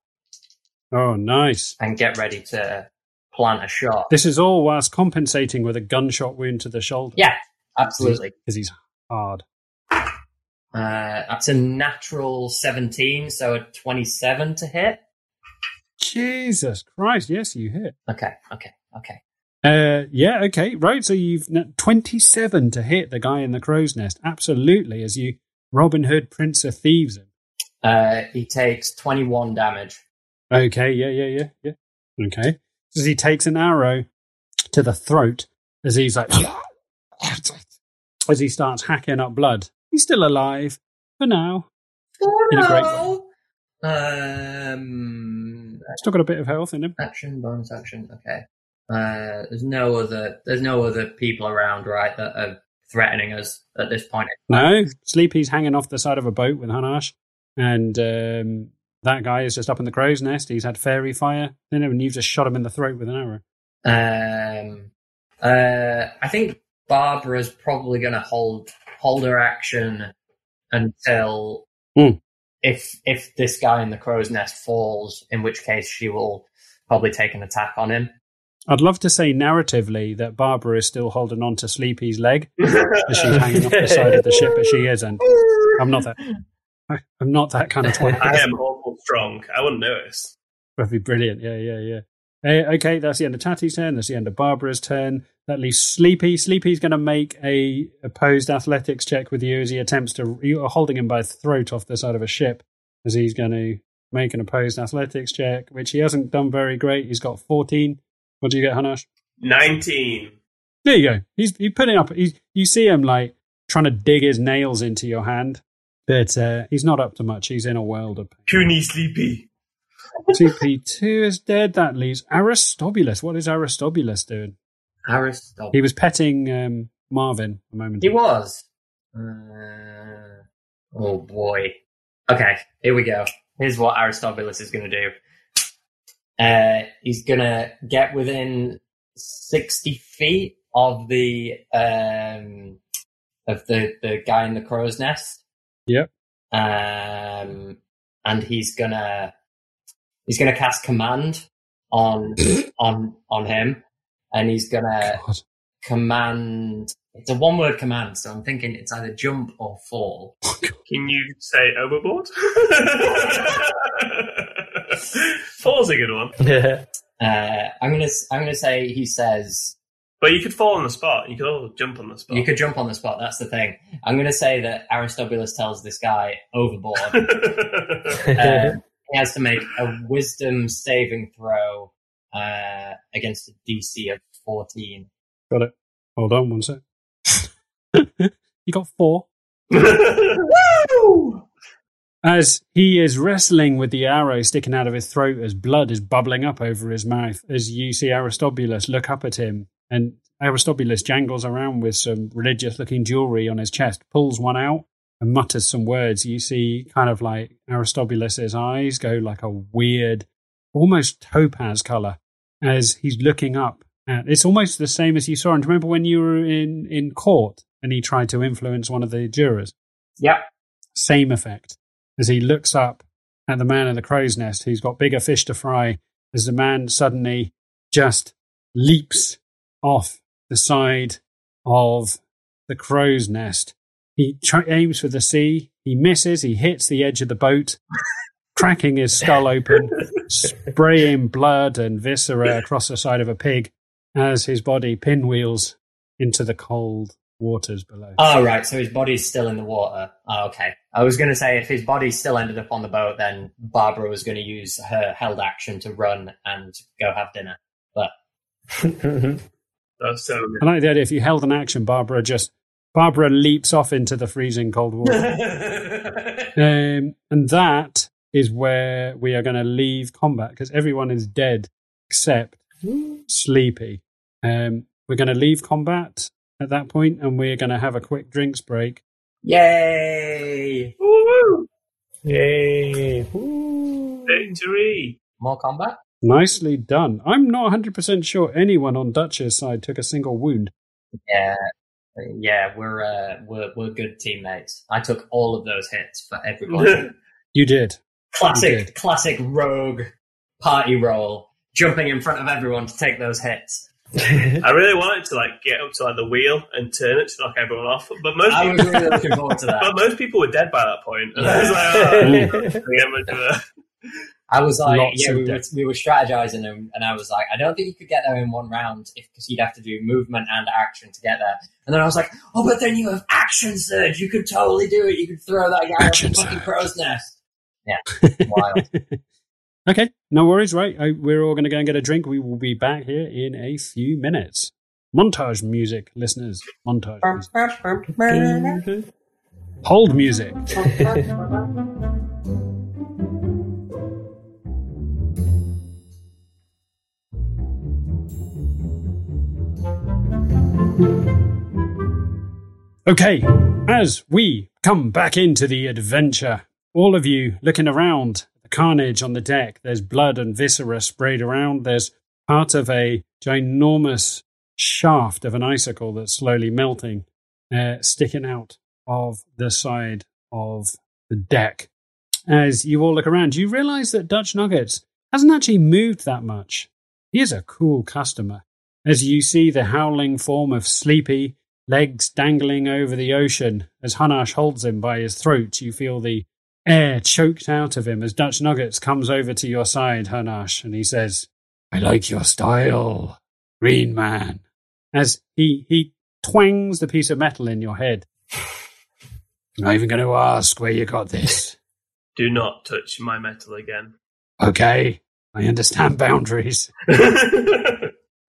Oh, nice. and get ready to plant a shot. This is all whilst compensating with a gunshot wound to the shoulder. Yeah, absolutely. Because he's hard. Uh, that's a natural 17, so a 27 to hit. Jesus Christ. Yes, you hit. Okay, okay, okay. Uh, yeah, okay, right. So you've n- 27 to hit the guy in the crow's nest. Absolutely. As you Robin Hood, Prince of Thieves him. Uh, he takes 21 damage. Okay, yeah, yeah, yeah, yeah. Okay. As he takes an arrow to the throat, as he's like, as he starts hacking up blood. He's still alive for now. In a great! Um, Still got a bit of health in him. action, bonus action. Okay. Uh, there's no other. There's no other people around, right? That are threatening us at this point. No, Sleepy's hanging off the side of a boat with Hanash, and um, that guy is just up in the crow's nest. He's had faerie fire, you know, and you've just shot him in the throat with an arrow. Um, uh, I think Barbara's probably going to hold hold her action until Hmm. if if this guy in the crow's nest falls, in which case she will probably take an attack on him. I'd love to say narratively that Barbara is still holding on to Sleepy's leg as she's hanging off the side of the ship, but she isn't. I'm not that. I- I'm not that kind of twat. I am awful strong. I wouldn't notice. That'd be brilliant. Yeah, yeah, yeah. Uh, okay, that's the end of Tatty's turn. That's the end of Barbara's turn. That leaves Sleepy. Sleepy's going to make a opposed athletics check with you as he attempts to. You are holding him by the throat off the side of a ship as he's going to make an opposed athletics check, which he hasn't done very great. He's got 14. What do you get, Hanash? Nineteen. There you go. He's he's putting up. He's you see him like trying to dig his nails into your hand, but uh, he's not up to much. He's in a world of. Puny sleepy. CP2 is dead. That leaves Aristobulus. What is Aristobulus doing? Aristotle. He was petting um, Marvin a moment He ago. was. Uh, oh boy. Okay, here we go. Here's what Aristobulus is going to do. Uh, he's going to get within sixty feet of the um, of the the guy in the crow's nest. Yep. Um, and he's gonna he's gonna cast command on on on him, and he's gonna God. command. It's a one word command, so I'm thinking it's either jump or fall. Can you say overboard? Fall's a good one, Yeah. Uh, I'm gonna I'm gonna say he says but you could fall on the spot. You could also jump on the spot. you could jump on the spot. That's the thing. I'm gonna say that Aristobulus tells this guy overboard. um, he has to make a wisdom saving throw uh, against a DC of 14. Got it. Hold on one sec. you got four. As he is wrestling with the arrow sticking out of his throat as blood is bubbling up over his mouth, as you see Aristobulus look up at him, and Aristobulus jangles around with some religious looking jewelry on his chest, pulls one out, and mutters some words. You see kind of like Aristobulus's eyes go like a weird, almost topaz color as he's looking up at it's almost the same as you saw. And remember when you were in, in court and he tried to influence one of the jurors? Yep. Same effect as he looks up at the man in the crow's nest who's got bigger fish to fry as the man suddenly just leaps off the side of the crow's nest. He tr- aims for the sea. He misses. He hits the edge of the boat, cracking his skull open, spraying blood and viscera across the side of a pig as his body pinwheels into the cold waters below. Oh, right. So his body's still in the water. Oh, okay. I was going to say if his body still ended up on the boat, then Barbara was going to use her held action to run and go have dinner. But That's so I like the idea if you held an action, Barbara just Barbara leaps off into the freezing cold water. um, and that is where we are going to leave combat because everyone is dead except Sleepy. Um, we're going to leave combat at that point and we're going to have a quick drinks break. Yay! Woo! Yay! Victory! More combat? Nicely done. I'm not 100% sure anyone on Dutch's side took a single wound. Yeah. Yeah, we're uh, we're we're good teammates. I took all of those hits for everyone. You did. classic Okay. classic rogue party role, jumping in front of everyone to take those hits. I really wanted to like get up to like the wheel and turn it to knock everyone off, but most I people, was really looking forward to that. but most people were dead by that point. And I was like, oh, yeah, I'm gonna do it. I was like, Lots yeah, we were, we were strategizing, and, and I was like, I don't think you could get there in one round because you'd have to do movement and action to get there. And then I was like, oh, but then you have action surge. You could totally do it. You could throw that guy Action off the fucking crow's nest. Yeah, wild. Okay, no worries, right? I, we're all going to go and get a drink. We will be back here in a few minutes. Montage music, listeners. Montage music. Hold music. Okay, as we come back into the adventure, all of you looking around, the carnage on the deck, there's blood and viscera sprayed around. There's part of a ginormous shaft of an icicle that's slowly melting, uh, sticking out of the side of the deck. As you all look around, you realize that Dutch Nuggets hasn't actually moved that much. He is a cool customer. As you see the howling form of Sleepy, legs dangling over the ocean, as Hanash holds him by his throat, you feel the air choked out of him as Dutch Nuggets comes over to your side, Hanash, and he says, I like your style, Green Man. As he, he twangs the piece of metal in your head. I'm not even going to ask where you got this. Do not touch my metal again. Okay, I understand boundaries.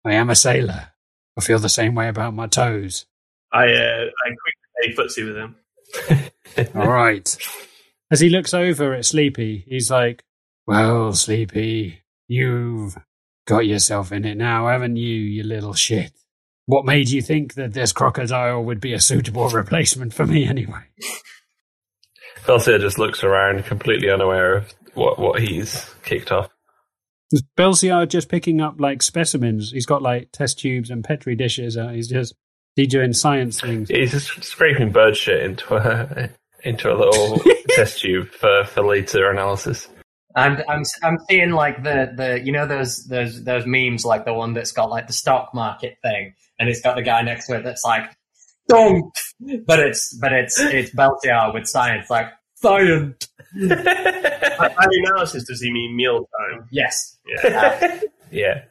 I am a sailor. I feel the same way about my toes. I uh, I quickly play footsie with him. All right. As he looks over at Sleepy, he's like, Well, Sleepy, you've got yourself in it now, haven't you, you little shit? What made you think that this crocodile would be a suitable replacement for me anyway? Felsia just looks around, completely unaware of what, what he's kicked off. Is Belsiar just picking up like specimens? He's got like test tubes and petri dishes. Uh, he's just he's doing science things. He's just scraping bird shit into a into a little test tube for, for later analysis. I'm I'm I'm seeing like the the you know those those those memes like the one that's got like the stock market thing and it's got the guy next to it that's like don't but it's but it's it's Beltiar with science like science By by analysis, does he mean meal time? yes Yeah. yeah.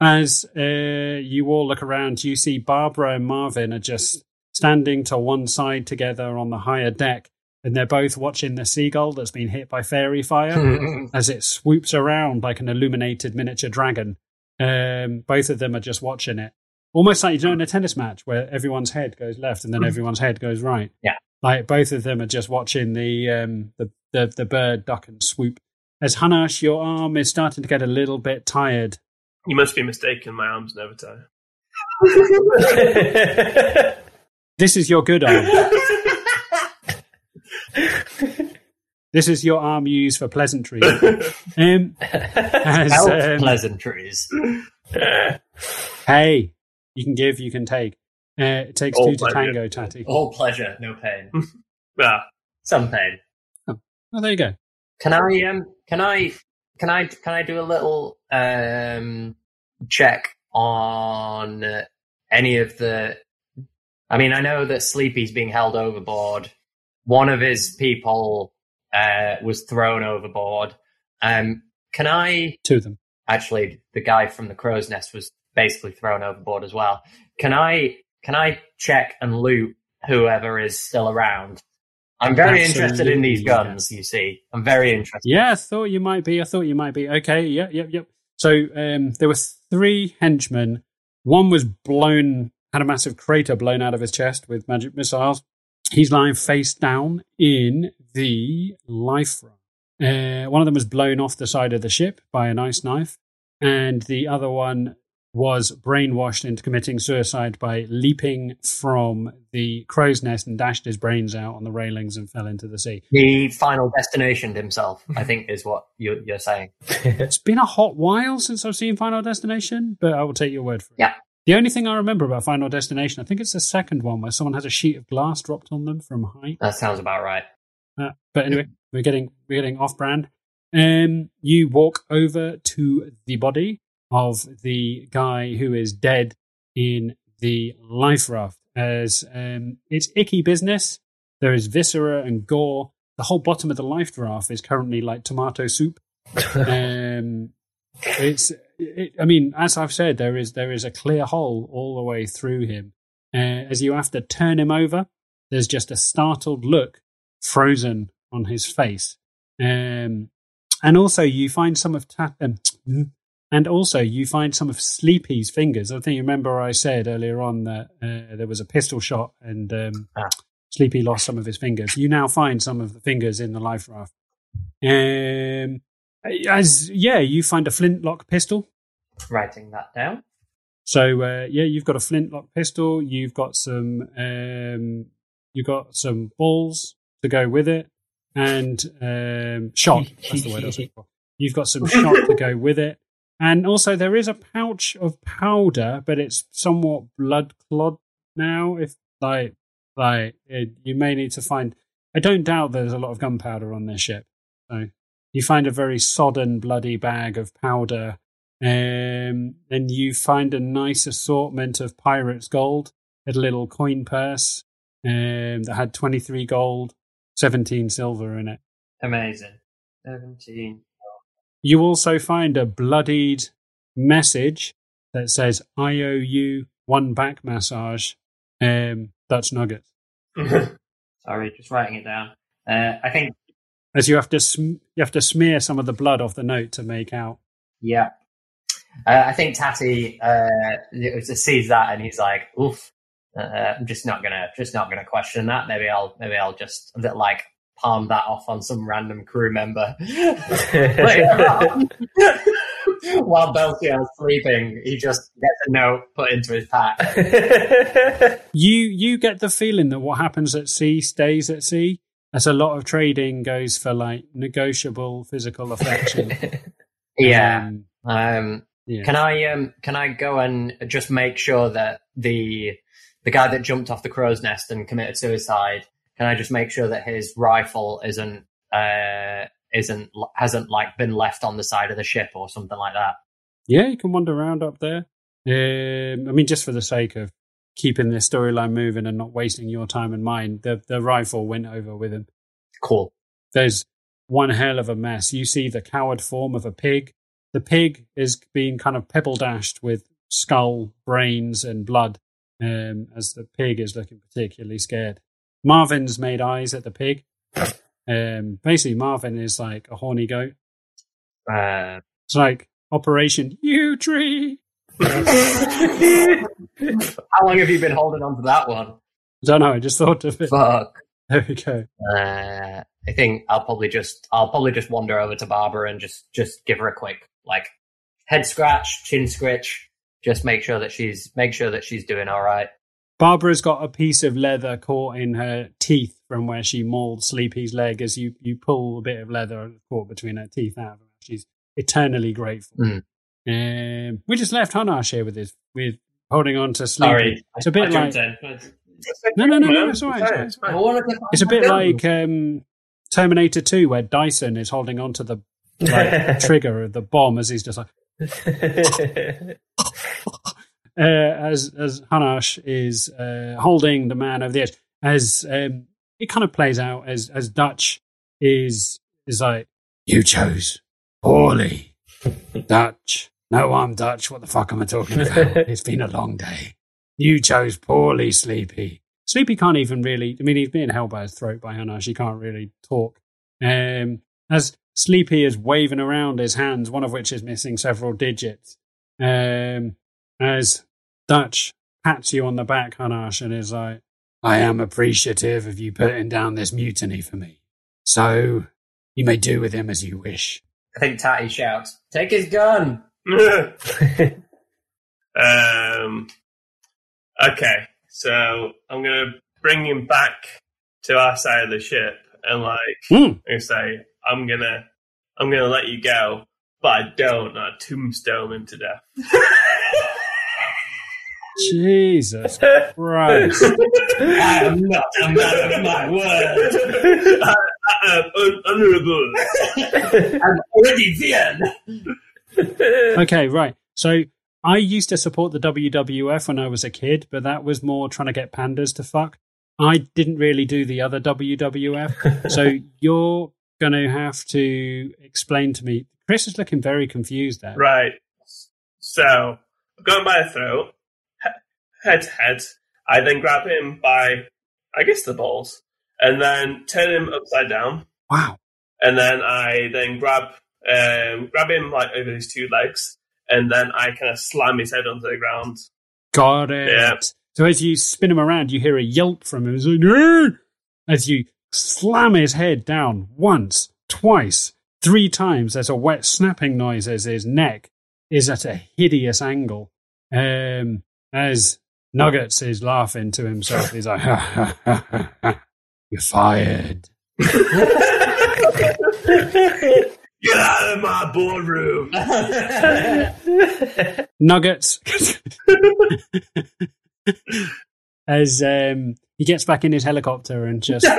As uh, you all look around, you see Barbara and Marvin are just standing to one side together on the higher deck, and they're both watching the seagull that's been hit by faerie fire as it swoops around like an illuminated miniature dragon. Um, both of them are just watching it, almost like you know in a tennis match where everyone's head goes left and then everyone's head goes right. Yeah. Like both of them are just watching the um, the, the the bird duck and swoop. As Hanash, your arm is starting to get a little bit tired. You must be mistaken. My arms never tie. This is your good arm. this is your arm you use for pleasantries. Um, as, um, pleasantries hey, you can give, you can take. Uh, it takes All two to tango, Tatty. all pleasure no pain Ah, some pain Oh, there you go. Can I um can I can I can I do a little um check on uh, any of the I mean I know that Sleepy's being held overboard. One of his people uh was thrown overboard. Um can I Two of them. actually the guy from the crow's nest was basically thrown overboard as well. Can I can I check and loot whoever is still around? I'm very interested in these Absolutely, guns, you see. I'm very interested. Yeah, I thought you might be. I thought you might be. Okay, yep, yep, yep. So um, there were three henchmen. One was blown, had a massive crater blown out of his chest with magic missiles. He's lying face down in the life raft. Uh, one of them was blown off the side of the ship by an ice knife, and the other one was brainwashed into committing suicide by leaping from the crow's nest and dashed his brains out on the railings and fell into the sea. He final destinationed himself, I think, is what you're, you're saying. It's been a hot while since I've seen Final Destination, but I will take your word for it. Yeah. The only thing I remember about Final Destination, I think it's the second one where someone has a sheet of glass dropped on them from height. That sounds about right. Uh, but anyway, we're getting we're getting off brand. Um, you walk over to the body of the guy who is dead in the life raft. As um, it's icky business. There is viscera and gore. The whole bottom of the life raft is currently like tomato soup. um, it's. It, I mean, as I've said, there is there is a clear hole all the way through him. Uh, as you have to turn him over, there's just a startled look frozen on his face. Um, and also, you find some of Ta- um, and also you find some of Sleepy's fingers. I think you remember I said earlier on that uh, there was a pistol shot and um, Ah. Sleepy lost some of his fingers. You now find some of the fingers in the life raft. Um, as yeah, you find a flintlock pistol. Writing that down. So uh, yeah, you've got a flintlock pistol. You've got some. Um, you've got some balls to go with it, and um, shot. That's the word I was looking for. You've got some shot to go with it, and also there is a pouch of powder, but it's somewhat blood clot now. If like like it, you may need to find. I don't doubt there's a lot of gunpowder on this ship. So you find a very sodden, bloody bag of powder um, then you find a nice assortment of pirates' gold, a little coin purse um, that had 23 gold, 17 silver in it. Amazing. 17. You also find a bloodied message that says, I owe you one back massage, um, Dutch nuggets. Sorry, just writing it down. Uh, I think, As you have to sm- you have to smear some of the blood off the note to make out. yeah. Uh, I think Tatty uh, sees that and he's like, "Oof, uh, I'm just not gonna, just not gonna question that. Maybe I'll, maybe I'll just a bit like palm that off on some random crew member." While on, is sleeping, he just gets a note put into his pack. You you get the feeling that what happens at sea stays at sea. As a lot of trading goes for like negotiable physical affection. Yeah. Um, Um, yeah. Can I um can I go and just make sure that the the guy that jumped off the crow's nest and committed suicide, can I just make sure that his rifle isn't uh isn't hasn't like been left on the side of the ship or something like that? Yeah, you can wander around up there. Um, I mean, just for the sake of keeping this storyline moving and not wasting your time and mine, the the rifle went over with him. Cool. There's one hell of a mess. You see the coward form of a pig. The pig is being kind of pebble dashed with skull, brains, and blood, um, as the pig is looking particularly scared. Marvin's made eyes at the pig. Um, basically, Marvin is like a horny goat. Uh, It's like Operation Yewtree. how long have you been holding on to that one? I don't know. I just thought of it. Fuck. There we go. Uh, I think I'll probably just I'll probably just wander over to Barbara and just just give her a quick like head scratch, chin scratch, just make sure that she's make sure that she's doing all right. Barbara's got a piece of leather caught in her teeth from where she mauled Sleepy's leg. As you, you pull a bit of leather caught between her teeth out of her, she's eternally grateful. Mm. Um, we just left Hanash here with his with holding on to Sleepy. Sorry, It's a bit I like no, no, no, no. It's all right. it's It's, fine, fine. it's fine. It's a bit like um, Terminator Two, where Dyson is holding on to the like, trigger of the bomb as he's just like. uh, as as Hanash is uh, holding the man over the edge, as um, it kind of plays out as as Dutch is is like you chose poorly, Dutch. No, I'm Dutch. What the fuck am I talking about? it's been a long day. You chose poorly, Sleepy. Sleepy can't even really. I mean, he's being held by his throat by Hanash. He can't really talk. Um, as Sleepy is waving around his hands, one of which is missing several digits. Um, as Dutch pats you on the back, Hanash, and is like, I am appreciative of you putting down this mutiny for me. So you may do with him as you wish. I think Tatty shouts, "Take his gun!" Um, okay, so I'm gonna bring him back to our side of the ship, and like Hmm. I'm say, I'm gonna, I'm gonna let you go, but I don't. I tombstone him to death. Jesus Christ. I am not a man of my word. I, I am un- honourable. I'm already Vian. Okay, right. So I used to support the WWF when I was a kid, but that was more trying to get pandas to fuck. I didn't really do the other WWF. so you're going to have to explain to me. Chris is looking very confused there. Right. So, I've by the throat, he- head to head. I then grab him by, I guess, the balls, and then turn him upside down. Wow. And then I then grab um, grab him like over his two legs, and then I kind of slam his head onto the ground. Got it. Yeah. So as you spin him around, you hear a yelp from him. Like! As you slam his head down once, twice, three times, there's a wet snapping noise as his neck is at a hideous angle. Um, as Nuggets is laughing to himself, he's like, ha, ha, ha, ha, ha. You're fired. Get out of my boardroom! Nuggets. as um, he gets back in his helicopter and just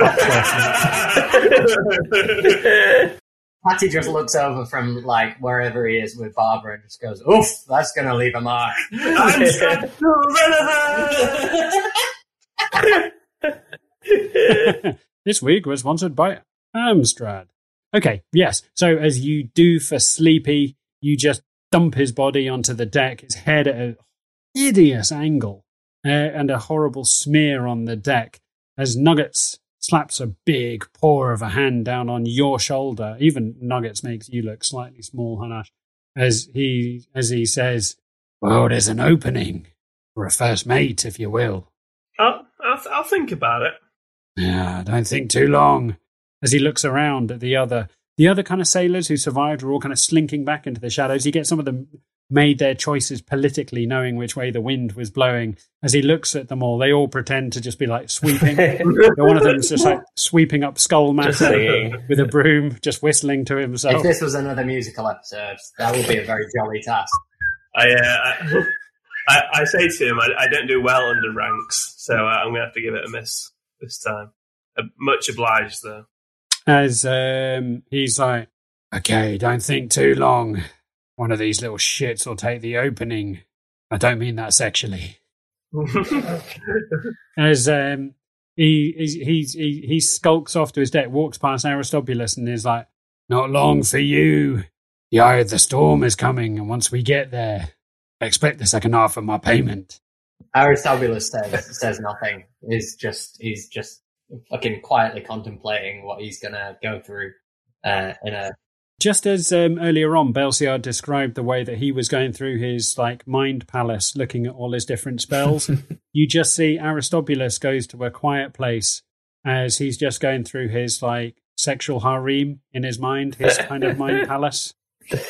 fucks. Patty just looks over from like wherever he is with Barbara and just goes, "Oof, that's gonna leave a mark." I'm so this week was sponsored by Amstrad. Okay, yes. So as you do for Sleepy, you just dump his body onto the deck, his head at a hideous angle, uh, and a horrible smear on the deck as Nuggets slaps a big paw of a hand down on your shoulder. Even Nuggets makes you look slightly small, Hanash, as he as he says, "Well, there's an opening for a first mate, if you will." I'll, I'll, I'll think about it. Yeah, don't think too long. As he looks around at the other, the other kind of sailors who survived are all kind of slinking back into the shadows. He gets some of them made their choices politically, knowing which way the wind was blowing. As he looks at them all, they all pretend to just be like sweeping. One of them is just like sweeping up skull Just matter with a broom, just whistling to himself. If this was another musical episode, that would be a very jolly task. I, uh, I, I, I say to him, I, I don't do well under ranks, so uh, I'm going to have to give it a miss this time. Uh, much obliged, though. As um, he's like, "Okay, don't think too long. One of these little shits will take the opening. I don't mean that sexually." as um, he, he's, he's, he he skulks off to his deck, walks past Aristobulus, and is like, "Not long for you. The eye of the storm is coming, and once we get there, I expect the second half of my payment." Aristobulus says says nothing. He's just he's just fucking quietly contemplating what he's gonna go through uh, in a Just as um, earlier on, Belsiard described the way that he was going through his like mind palace, looking at all his different spells. you just see Aristobulus goes to a quiet place as he's just going through his like sexual harem in his mind, his kind of mind palace.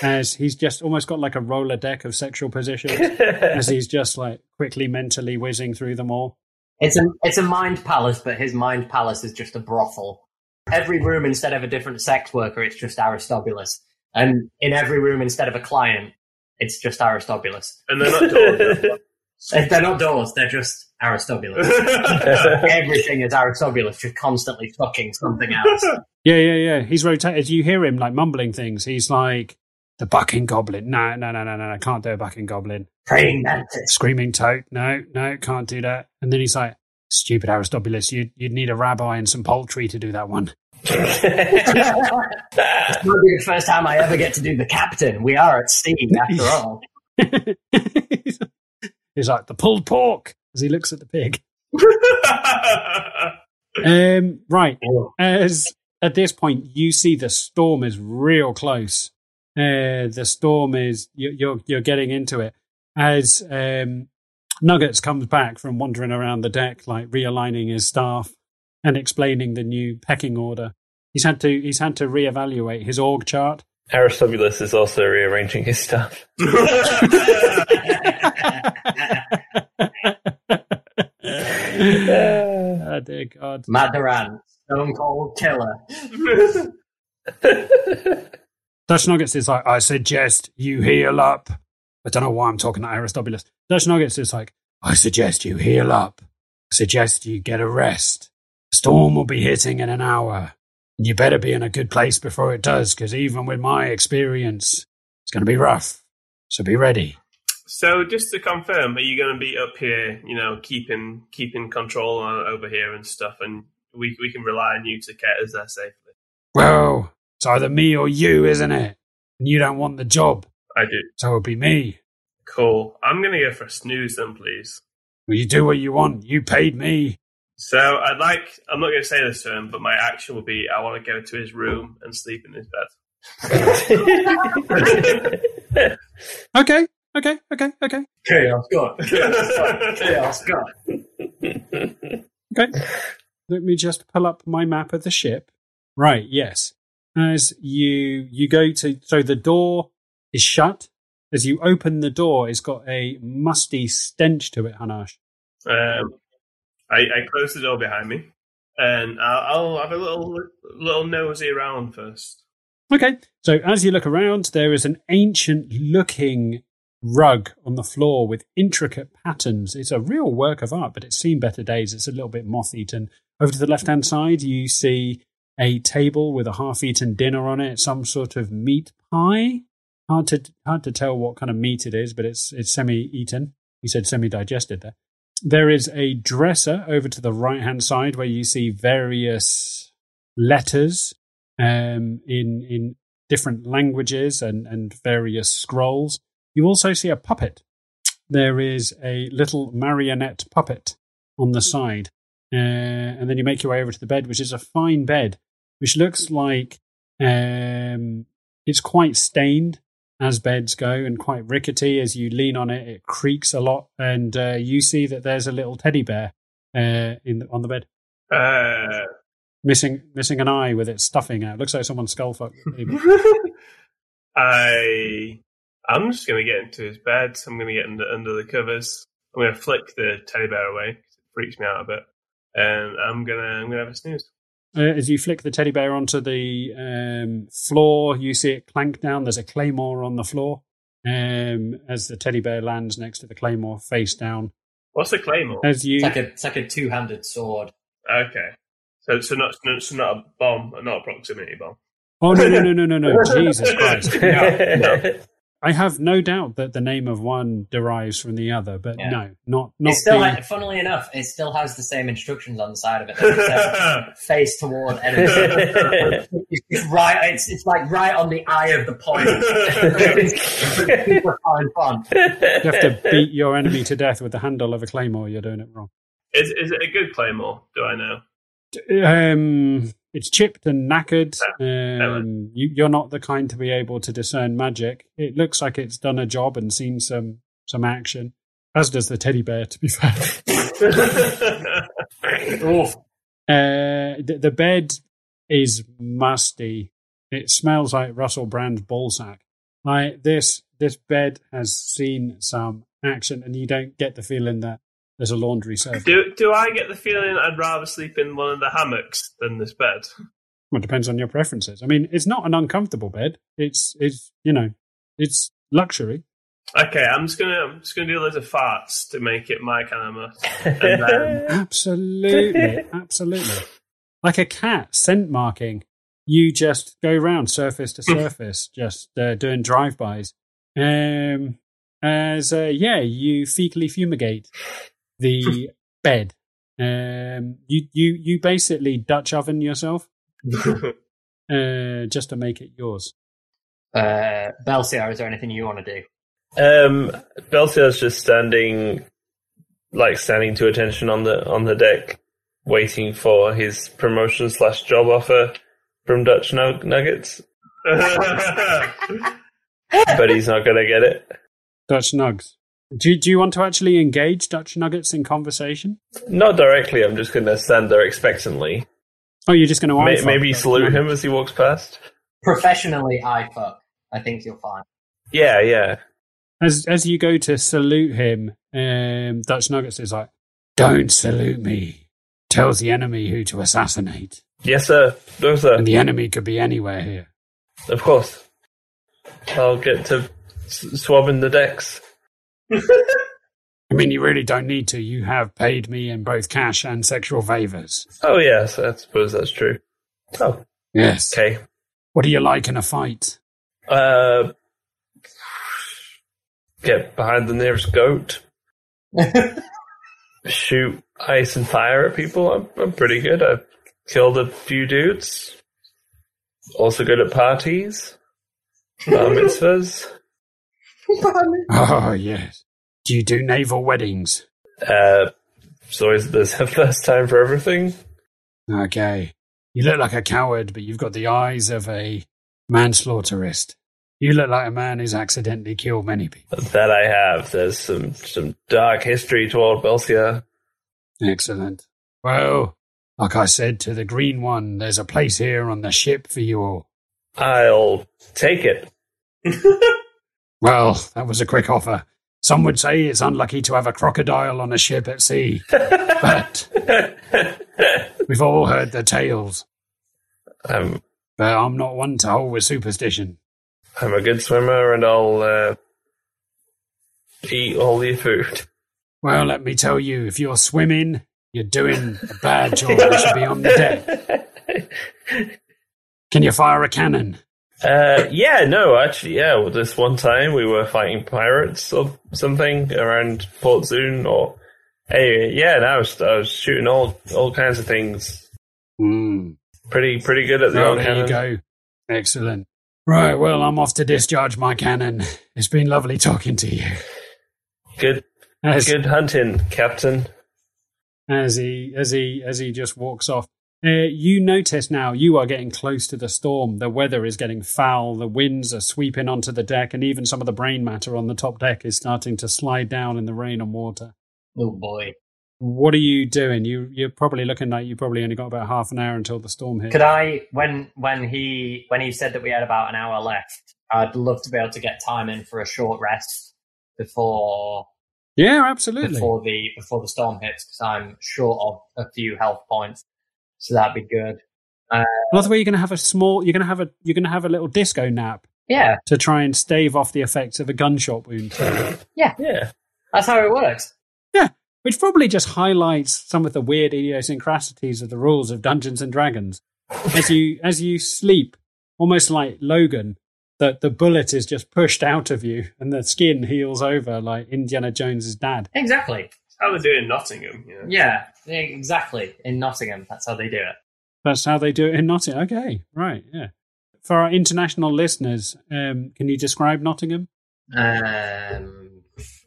As he's just almost got like a roller deck of sexual positions, as he's just like quickly mentally whizzing through them all. It's a it's a mind palace, but his mind palace is just a brothel. Every room instead of a different sex worker, it's just Aristobulus, and in every room instead of a client, it's just Aristobulus. and they're not doors. If They're not doors; they're just Aristobulus. Everything is Aristobulus, just constantly fucking something else. Yeah, yeah, yeah. He's rotated. You hear him like mumbling things. He's like the bucking goblin. No, no, no, no, no. I can't do a bucking goblin. Praying mantis. Screaming toad. No, no, can't do that. And then he's like, stupid Aristobulus. You'd you'd need a rabbi and some poultry to do that one. This to be the first time I ever get to do the captain. We are at sea, after all. he's like the pulled pork as he looks at the pig. Um, right. As at this point, you see the storm is real close. Uh, the storm is you, you're you're getting into it as um, Nuggets comes back from wandering around the deck, like realigning his staff and explaining the new pecking order. He's had to he's had to reevaluate his org chart Aristobulus is also rearranging his stuff. oh dear God. Matt Duran, Stone Cold Killer. Dutch Nuggets is like, I suggest you heal up. I don't know why I'm talking to Aristobulus. Dutch Nuggets is like, I suggest you heal up. I suggest you get a rest. Storm will be hitting in an hour. And you better be in a good place before it does, because even with my experience, it's going to be rough. So be ready. So just to confirm, are you going to be up here, you know, keeping keeping control over here and stuff, and we we can rely on you to get us there safely? Well, it's either me or you, isn't it? And you don't want the job, I do. so it'll be me. Cool. I'm going to go for a snooze then, please. Well, you do what you want. You paid me. So I'd like, I'm not going to say this to him, but my action will be I want to go to his room and sleep in his bed. Okay, okay, okay, okay. Chaos God. Chaos God. Okay. Let me just pull up my map of the ship. Right, yes. As you you go to so the door is shut. As you open the door, it's got a musty stench to it, Hanash. Um, I, I close the door behind me, and I'll, I'll have a little little nosy around first. Okay. So as you look around, there is an ancient looking rug on the floor with intricate patterns. It's a real work of art, but it's seen better days. It's a little bit moth eaten. Over to the left hand side, you see a table with a half eaten dinner on it, some sort of meat pie. Hard to hard to tell what kind of meat it is, but it's it's semi eaten. You said semi digested there. There is a dresser over to the right hand side where you see various letters um, in in different languages and, and various scrolls. You also see a puppet. There is a little marionette puppet on the side. Uh, and then you make your way over to the bed, which is a fine bed, which looks like um, it's quite stained as beds go and quite rickety. As you lean on it, it creaks a lot. And uh, you see that there's a little teddy bear uh, in the, on the bed, Uh, missing missing an eye with its stuffing out. Looks like someone's skull fucked. I I'm just gonna get into his bed. I'm gonna get under, under the covers. I'm gonna flick the teddy bear away it freaks me out a bit, and I'm gonna I'm gonna have a snooze. Uh, as you flick the teddy bear onto the um, floor, you see it clank down. There's a claymore on the floor. Um, as the teddy bear lands next to the claymore, face down. What's the claymore? As you, It's like a it's like a two handed sword. Okay, so so not so not a bomb, not a proximity bomb. oh no no no no no no! Jesus Christ! No, no. no. I have no doubt that the name of one derives from the other, but Yeah. no, not not It still, the. ha- funnily enough, it still has the same instructions on the side of it. Like it says, face toward enemy. it's right. It's, it's like right on the eye of the point. It's super fine font. you have to beat your enemy to death with the handle of a claymore. You're doing it wrong. is is it a good claymore? Do I know? Um, it's chipped and knackered. Um, you, you're not the kind to be able to discern magic. It looks like it's done a job and seen some some action, as does the teddy bear. To be fair, Oof. uh, the, the bed is musty. It smells like Russell Brand's ballsack. Like this, this bed has seen some action, and you don't get the feeling that there's a laundry service. do do I get the feeling I'd rather sleep in one of the hammocks than this bed? Well, it depends on your preferences. I mean, it's not an uncomfortable bed. It's it's you know, it's luxury. Okay, I'm just gonna I'm just gonna do a little farts to make it my kind of must. Then Absolutely, absolutely. Like a cat, scent marking. You just go round surface to surface, just uh, doing drive-bys. Um, as uh, yeah, you fecally fumigate the bed. Um, you you you basically Dutch oven yourself, uh, just to make it yours. Uh, Belsiar, is there anything you want to do? Um, Belsiar's just standing, like standing to attention on the on the deck, waiting for his promotion slash job offer from Dutch Nug- Nuggets, but he's not gonna get it. Dutch Nugs. Do, do you want to actually engage Dutch Nuggets in conversation? Not directly. I'm just gonna stand there expectantly. Oh, you're just going to May- maybe salute him as he walks past. Professionally, I fuck. I think you're fine. Yeah, yeah. As as you go to salute him, um, Dutch Nuggets is like, "Don't salute me." Tells the enemy who to assassinate, Yes, sir. No, sir. and the enemy could be anywhere here. Of course. I'll get to swabbing the decks. I mean, you really don't need to. You have paid me in both cash and sexual favors. Oh, yes, I suppose that's true. Oh, Yes. okay. What do you like in a fight? Uh, get behind the nearest goat. Shoot ice and fire at people. I'm, I'm pretty good. I've killed a few dudes. Also good at parties. Bar mitzvahs. Oh, yes. Do you do naval weddings? Uh, it's always there's a first time for everything. Okay. You look like a coward, but you've got the eyes of a manslaughterist. You look like a man who's accidentally killed many people. That I have. There's some some dark history toward Belsia. Excellent. Well, like I said to the green one, there's a place here on the ship for you all. I'll take it. Well, that was a quick offer. Some would say it's unlucky to have a crocodile on a ship at sea, but we've all heard the tales. I'm But I'm not one to hold with superstition. I'm a good swimmer, and I'll uh, eat all your food. Well, let me tell you, if you're swimming, you're doing a bad job. You should be on the deck. Can you fire a cannon? Uh, yeah, no, actually, yeah. Well, this one time we were fighting pirates or something around Port Zune, or anyway, yeah. And I was I was shooting all all kinds of things. Hmm. Pretty pretty good at the Oh, old there cannon. you go. Excellent. Right, well, I'm off to discharge my cannon. It's been lovely talking to you. Good As, good hunting, Captain. as he as he as he just walks off. Uh, you notice now you are getting close to the storm. The weather is getting foul. The winds are sweeping onto the deck, and even some of the brain matter on the top deck is starting to slide down in the rain and water. oh boy. What are you doing? You you're probably looking like you probably only got about half an hour until the storm hits. Could I when when he when he said that we had about an hour left, I'd love to be able to get time in for a short rest before Yeah, absolutely. before the before the storm hits because I'm short of a few health points. So that'd be good. Uh, Another way you're going to have a small. You're going to have a you're going to have a little disco nap Yeah, to try and stave off the effects of a gunshot wound. Yeah, Yeah. that's how it works. Yeah. Which probably just highlights some of the weird idiosyncrasies of the rules of Dungeons and Dragons. As you as you sleep, almost like Logan, that the bullet is just pushed out of you and the skin heals over like Indiana Jones's dad. Exactly. How they do it in Nottingham, you know. Yeah, exactly. In Nottingham, that's how they do it. That's how they do it in Nottingham. Okay, right, yeah. For our international listeners, um, can you describe Nottingham? Um,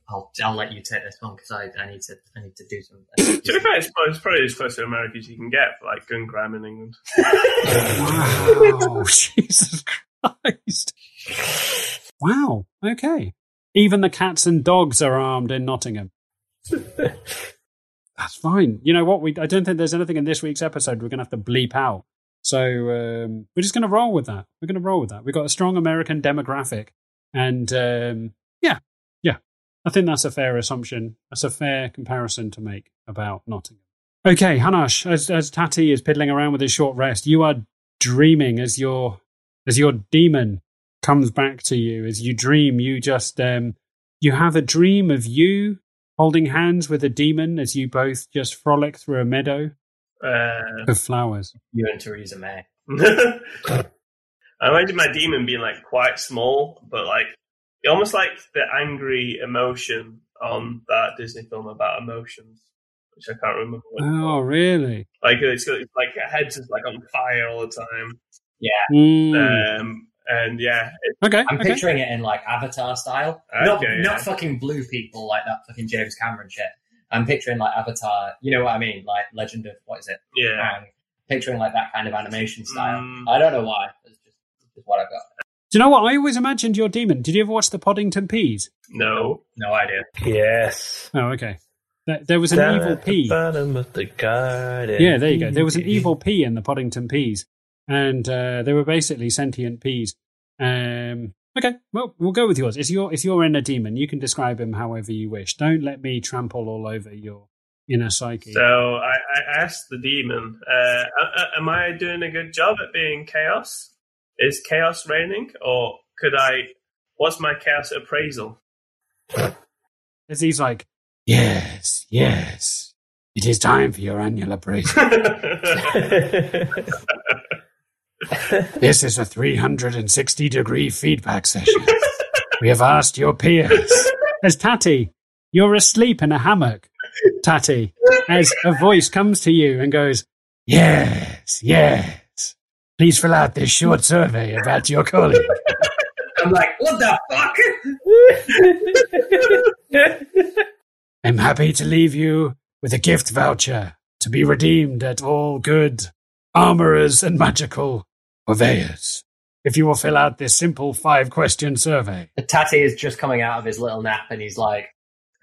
I'll I'll let you take this one because I, I need to I need to do something. To be fair, it's probably, it's probably as close to America as you can get for like gun crime in England. Wow, Jesus Christ! Wow. Okay. Even the cats and dogs are armed in Nottingham. That's fine. You know what? We I don't think there's anything in this week's episode we're going to have to bleep out. So um, we're just going to roll with that. We're going to roll with that. We've got a strong American demographic, and um, yeah, yeah. I think that's a fair assumption. That's a fair comparison to make about Nottingham. Okay, Hanash, as as Tatty is piddling around with his short rest, you are dreaming as your as your demon comes back to you. As you dream, you just um, you have a dream of you holding hands with a demon as you both just frolic through a meadow Uh, of flowers. You and Theresa May. I imagine my demon being like quite small, but like almost like the angry emotion on that Disney film about emotions, which I can't remember. What Oh, called. really? Like it's, it's like her head's just like on fire all the time. Mm. Um, and yeah, it, okay. I'm okay. picturing it in like Avatar style. Okay, not yeah. not fucking blue people like that fucking James Cameron shit. I'm picturing like Avatar. You know what I mean? Like Legend of what is it? yeah. Aang. Picturing like that kind of animation style. Mm. I don't know why. It's just, it's just what I've got. Do you know what? I always imagined your demon. Did you ever watch the Poddington Peas? No. No idea. Yes. Oh, okay. There, there was an Down evil at the pea. bottom of the garden. Yeah, there you go. There was an evil pea in the Poddington Peas, and uh, they were basically sentient peas. Um, Okay, well, we'll go with yours. It's your it's your inner demon. You can describe him however you wish. Don't let me trample all over your inner psyche. So I, I asked the demon, uh, "Am I doing a good job at being chaos? Is chaos reigning, or could I? What's my chaos appraisal?" As he's like, yes, yes, it is time for your annual appraisal. This is a 360 degree feedback session. We have asked your peers. As Tatty, you're asleep in a hammock. Tatty, as a voice comes to you and goes, Yes, yes. Please fill out this short survey about your colleague. I'm like, what the fuck? I'm happy to leave you with a gift voucher to be redeemed at all good armorers and magical purveyors. If you will fill out this simple five question survey. Tatty is just coming out of his little nap and he's like,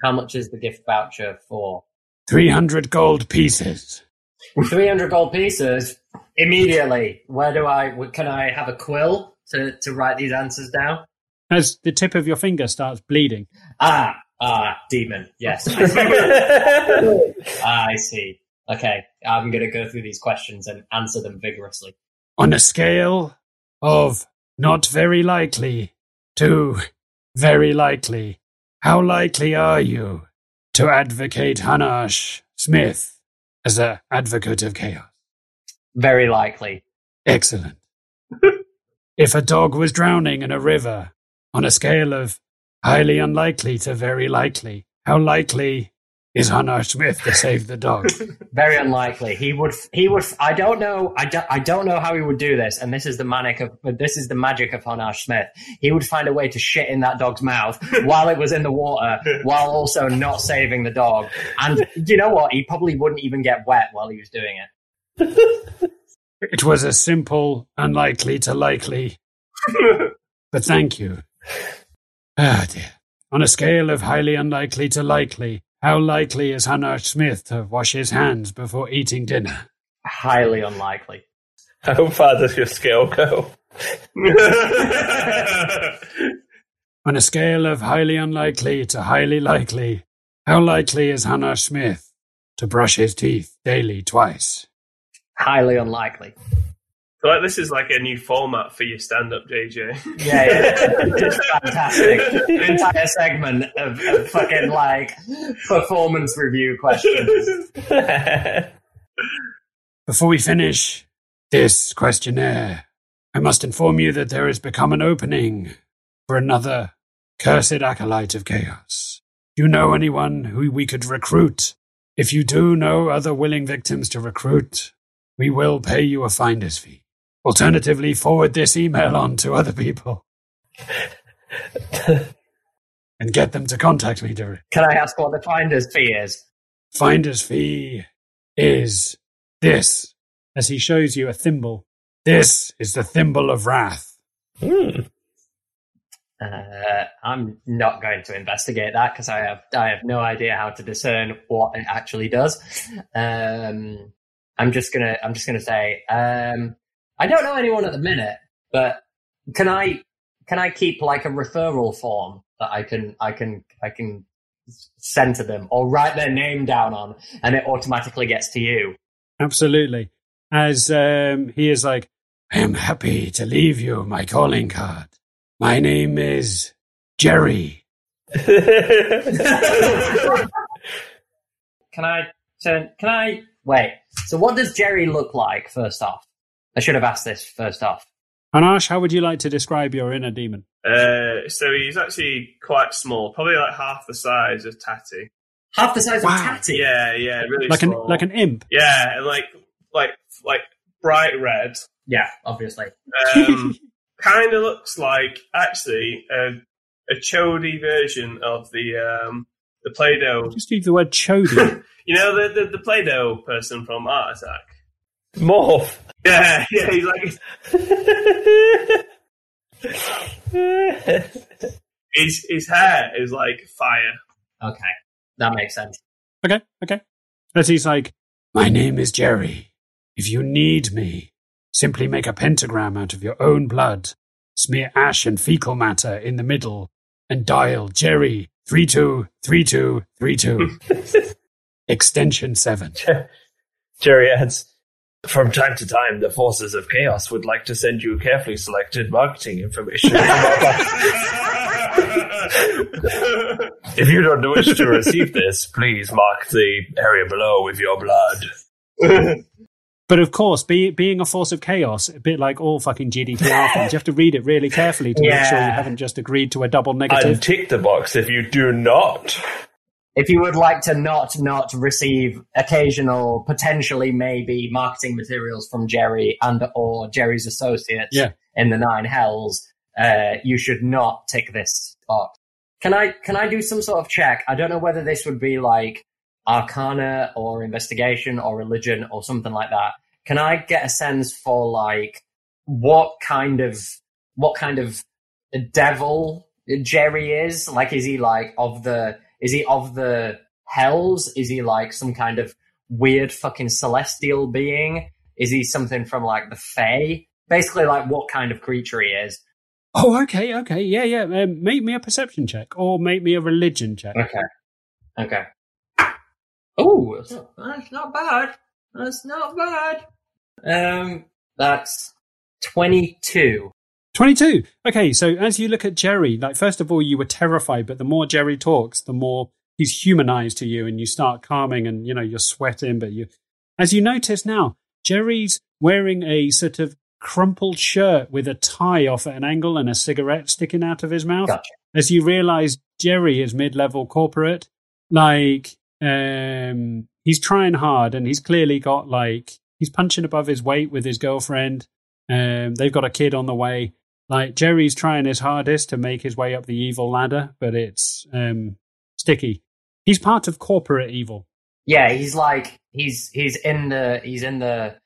how much is the gift voucher for? 300 gold pieces. 300 gold pieces immediately. Where do I, can I have a quill to, to write these answers down? As the tip of your finger starts bleeding. Ah, ah, demon. Yes. I see. ah, I see. Okay. I'm going to go through these questions and answer them vigorously. On a scale of not very likely to very likely, how likely are you to advocate Hanash Smith as an advocate of chaos? Very likely. Excellent. if a dog was drowning in a river, on a scale of highly unlikely to very likely, how likely is Hanash Smith to save the dog? Very unlikely. He would. He would. I don't know. I don't, I don't know how he would do this. And this is the manic of. This is the magic of Hanash Smith. He would find a way to shit in that dog's mouth while it was in the water, while also not saving the dog. And you know what? He probably wouldn't even get wet while he was doing it. it was a simple, unlikely to likely. but thank you. Ah, dear. On a scale of highly unlikely to likely, how likely is Hanash Smith to wash his hands before eating dinner? Highly unlikely. How far does your scale go? On a scale of highly unlikely to highly likely, how likely is Hanash Smith to brush his teeth daily twice? Highly unlikely. I feel like this is like a new format for your stand-up, JJ. Yeah, yeah. it's fantastic. An entire segment of, of fucking like performance review questions. Before we finish this questionnaire, I must inform you that there has become an opening for another cursed acolyte of chaos. Do you know anyone who we could recruit? If you do know other willing victims to recruit, we will pay you a finder's fee. Alternatively, forward this email on to other people and get them to contact me directly. Can I ask what the finder's fee is? Finder's fee is this, as he shows you a thimble. This is the thimble of wrath. Hmm. Uh, I'm not going to investigate that because I have I have no idea how to discern what it actually does. Um, I'm just gonna I'm just gonna say um, I don't know anyone at the minute, but can I can I keep like a referral form that I can I can I can send to them or write their name down on, and it automatically gets to you. Absolutely. As um, he is like, I am happy to leave you my calling card. My name is Jerry. Can I turn? Can I wait? So, what does Jerry look like? First off, I should have asked this first off. Anash, how would you like to describe your inner demon? Uh, so he's actually quite small, probably like half the size of Tatty. Half the size Wow. of Tatty. Yeah, yeah, really Like an like an imp. yeah, and like like like bright red. Yeah, obviously. Um, kind of looks like actually a, a chody version of the um, the Play-Doh. Just use the word chody. You know the, the the Play-Doh person from Art Attack. Morph. Yeah, yeah, he's like his his hair is like fire. Okay, that makes sense. okay, okay. As he's like, My name is Jerry. If you need me, simply make a pentagram out of your own blood smear ash and fecal matter in the middle, and dial Jerry 323232. Extension 7. Jerry adds, from time to time, the forces of chaos would like to send you carefully selected marketing information. if you don't wish to receive this, please mark the area below with your blood. But of course, be, being a force of chaos, a bit like all fucking GDPR things, you have to read it really carefully to make sure you haven't just agreed to a double negative. Untick the box if you do not. If you would like to not not receive occasional, potentially maybe marketing materials from Jerry and or Jerry's associates Yeah. in the Nine Hells, uh, you should not tick this box. Can I can I do some sort of check? I don't know whether this would be like Arcana or investigation or religion or something like that. Can I get a sense for like what kind of what kind of devil Jerry is? Like, is he like of the is he of the hells? Is he like some kind of weird fucking celestial being? Is he something from like the Fae? Basically, like what kind of creature he is. oh, okay, okay. Yeah, yeah. Um, make me a perception check or make me a religion check. Okay. Okay. Oh, that's not, that's not bad. That's not bad. Um, that's twenty-two. 22. Okay, so as you look at Jerry, like, first of all, you were terrified, but the more Jerry talks, the more he's humanized to you, and you start calming and, you know, you're sweating, but you. As you notice now, Jerry's wearing a sort of crumpled shirt with a tie off at an angle and a cigarette sticking out of his mouth. Gotcha. As you realize Jerry is mid level corporate, like, um, he's trying hard and he's clearly got, like, he's punching above his weight with his girlfriend. Um, they've got a kid on the way like Jerry's trying his hardest to make his way up the evil ladder, but it's um, sticky. He's part of corporate evil. Yeah, he's like he's he's in the he's in the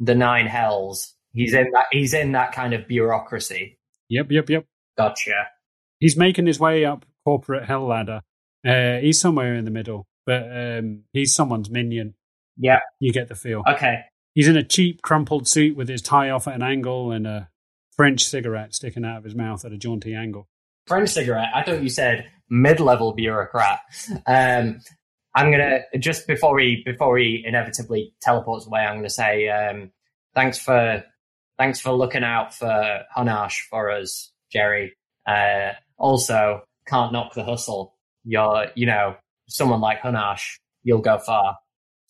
the nine hells. He's in that he's in that kind of bureaucracy. Yep, yep, yep. Gotcha. He's making his way up corporate hell ladder. Uh, he's somewhere in the middle, but um, he's someone's minion. Yeah. You get the feel. Okay. He's in a cheap, crumpled suit with his tie off at an angle and a French cigarette sticking out of his mouth at a jaunty angle. French cigarette. I thought you said mid-level bureaucrat. Um, I'm gonna just before he before he inevitably teleports away. I'm gonna say um, thanks for thanks for looking out for Hanash for us, Jerry. Uh, also, can't knock the hustle. You're you know someone like Hanash, you'll go far.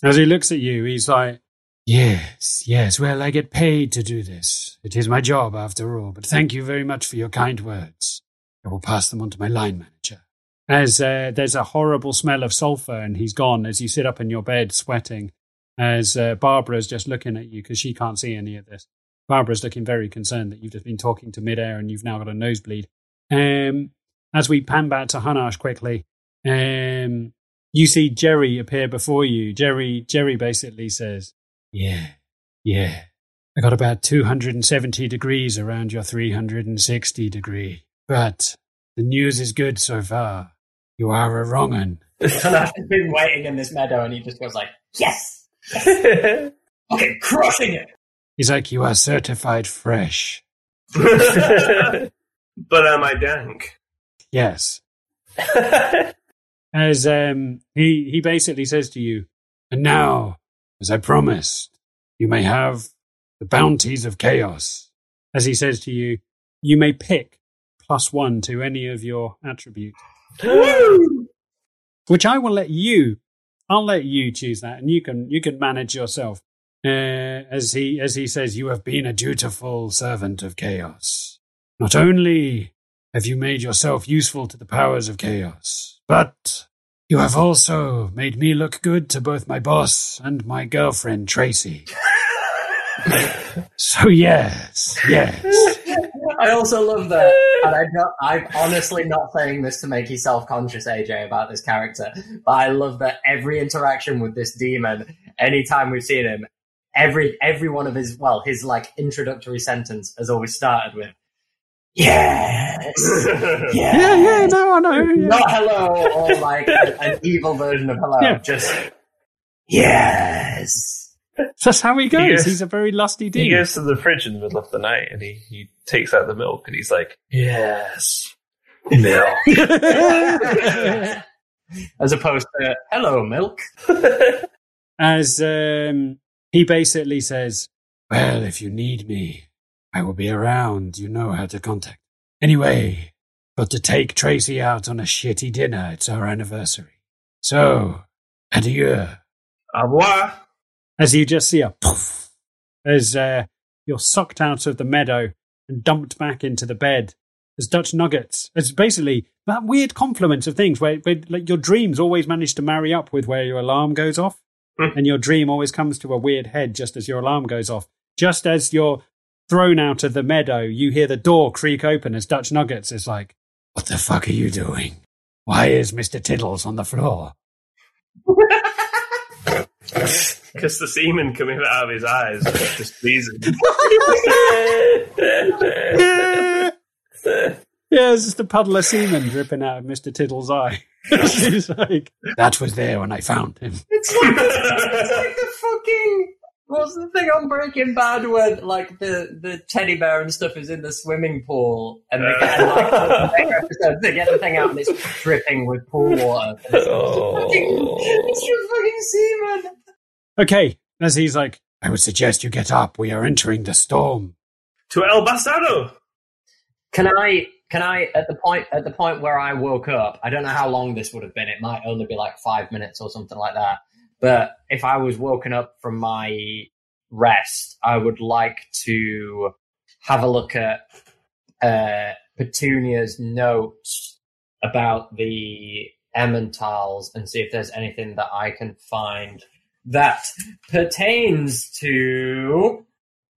As he looks at you, he's like, Yes, yes, well, I get paid to do this. It is my job, after all, but thank you very much for your kind words. I will pass them on to my line manager. As uh, there's a horrible smell of sulfur and he's gone as you sit up in your bed sweating, as uh, Barbara's just looking at you because she can't see any of this. Barbara's looking very concerned that you've just been talking to midair and you've now got a nosebleed. Um, as we pan back to Hanash quickly, um, you see Jerry appear before you. Jerry, Jerry basically says, "Yeah, yeah, I got about two hundred and seventy degrees around your three hundred and sixty degree, but the news is good so far. You are a wrong un." Has been waiting in this meadow, and he just goes like, "Yes, okay, crushing it." He's like, "You are certified fresh." but am I dank? Yes. As um, he he basically says to you, and now, as I promised, you may have the bounties of chaos. As he says to you, you may pick plus one to any of your attributes, which I will let you. I'll let you choose that, and you can you can manage yourself. Uh, as he as he says, you have been a dutiful servant of chaos. Not only have you made yourself useful to the powers of chaos, but you have also made me look good to both my boss and my girlfriend Tracy. so yes, yes. I also love that, and I don't, I'm honestly not saying this to make you self-conscious, AJ, about this character, but I love that every interaction with this demon, anytime we've seen him, every every one of his well, his like introductory sentence has always started with "Yes, Yeah, yeah, no, I know. yeah. not hello or like a- an evil version of hello, Yeah. just yes." That's how he goes. He goes- he's a very lusty dude. He goes to the fridge in the middle of the night and he, he takes out the milk and he's like, Yes, milk. As opposed to "Hello, milk." As um, he basically says, Well, if you need me, I will be around. You know how to contact. Anyway, got to take Tracy out on a shitty dinner. It's our anniversary. So, adieu. Au revoir. As you just see a poof, as uh, you're sucked out of the meadow and dumped back into the bed as Dutch nuggets. It's basically that weird confluence of things where, where like your dreams always manage to marry up with where your alarm goes off, Hmm. and your dream always comes to a weird head just as your alarm goes off. Just as you're thrown out of the meadow, you hear the door creak open as Dutch Nuggets is like, "What the fuck are you doing? Why is Mister Tiddles on the floor?" Because the semen coming out of his eyes is displeasing. Yeah, it's just a puddle of semen dripping out of Mr. Tiddle's eye. She's like, that was there when I found him. It's like, it's like the fucking. What's the thing on Breaking Bad where like the, the teddy bear and stuff is in the swimming pool and they get like the later they get the thing out and it's dripping with pool water. Oh. It's just fucking, it's just fucking semen. Okay, as he's like, I would suggest you get up. We are entering the storm. to El Bastardo. Can I can I at the point at the point where I woke up, I don't know how long this would have been. It might only be like five minutes or something like that. But if I was woken up from my rest, I would like to have a look at uh, Petunia's notes about the Emmentals and see if there's anything that I can find that pertains to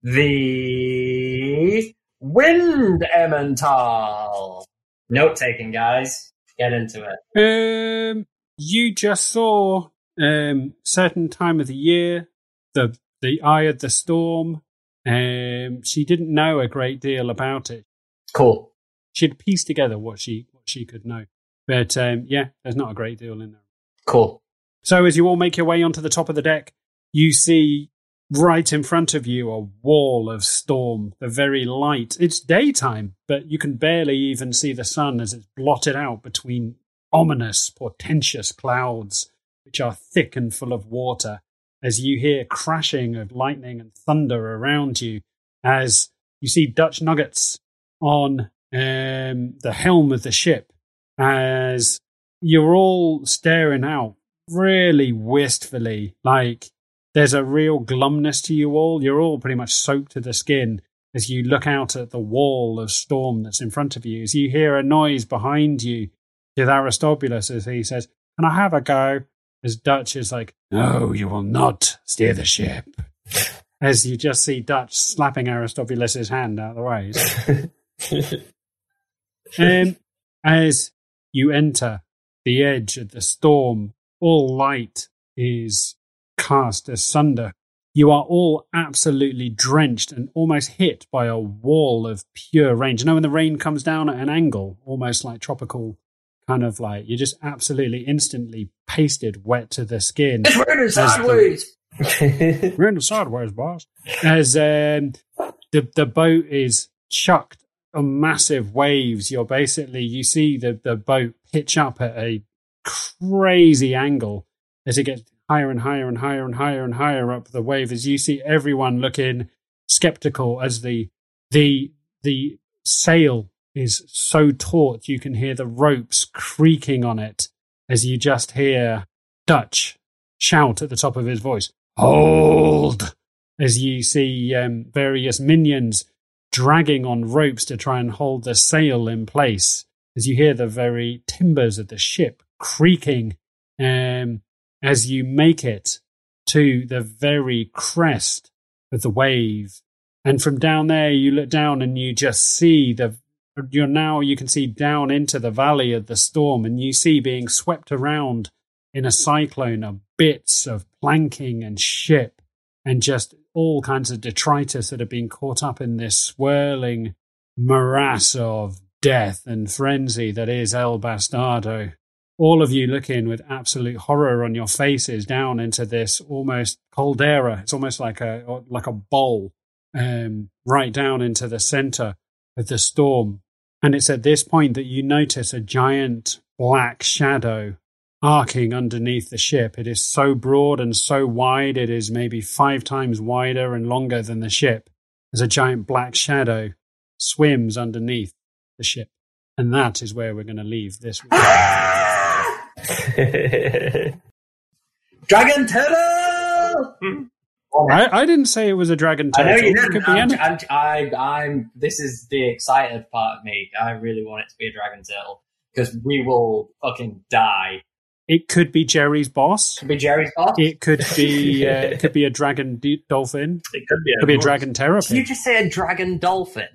the Wind Emmental. Note taking, guys. Get into it. Um, you just saw um certain time of the year, the the eye of the storm. Um, she didn't know a great deal about it. Cool. She'd pieced together what she what she could know, but um, yeah, there's not a great deal in there. Cool. So as you all make your way onto the top of the deck, you see right in front of you a wall of storm, the very light. It's daytime, but you can barely even see the sun as it's blotted out between ominous, portentous clouds, which are thick and full of water, as you hear crashing of lightning and thunder around you, as you see Dutch nuggets on um, the helm of the ship, as you're all staring out really wistfully. Like there's a real glumness to you all. You're all pretty much soaked to the skin as you look out at the wall of storm that's in front of you. As you hear a noise behind you with Aristobulus as he says, Can I have a go? As Dutch is like, No, you will not steer the ship. As you just see Dutch slapping Aristobulus's hand out of the way. Um, as you enter the edge of the storm, all light is cast asunder. You are all absolutely drenched and almost hit by a wall of pure rain. You know when the rain comes down at an angle, almost like tropical kind of like you're just absolutely instantly pasted wet to the skin. It's raining the- sideways. We're in the sideways, boss. As um, the the boat is chucked on massive waves, you're basically you see the the boat pitch up at a crazy angle as it gets higher and higher and higher and higher and higher up the wave. As you see everyone looking skeptical as the the the sail is so taut you can hear the ropes creaking on it as you just hear Dutch shout at the top of his voice, Hold! As you see um, various minions dragging on ropes to try and hold the sail in place, as you hear the very timbers of the ship creaking um, as you make it to the very crest of the wave. And from down there, you look down and you just see the. You're now, you can see down into the valley of the storm, and you see being swept around in a cyclone of bits of planking and ship and just all kinds of detritus that have been caught up in this swirling morass of death and frenzy that is El Bastardo. all of you looking with absolute horror on your faces down into this almost caldera. It's almost like a like a bowl, um, right down into the center of the storm. And it's at this point that you notice a giant black shadow arcing underneath the ship. It is so broad and so wide, it is maybe five times wider and longer than the ship. As a giant black shadow swims underneath the ship. And that is where we're going to leave this. Dragon turtle. Hmm. I, I didn't say it was a dragon I know you didn't. could be I'm, I'm, I, I'm. This is the excited part of me. I really want it to be a dragon turtle because we will fucking die. It could be Jerry's boss. It Could be Jerry's boss. It could be uh, it could be a dragon d- dolphin. It could be It a, could be a dragon Did you just say a dragon dolphin?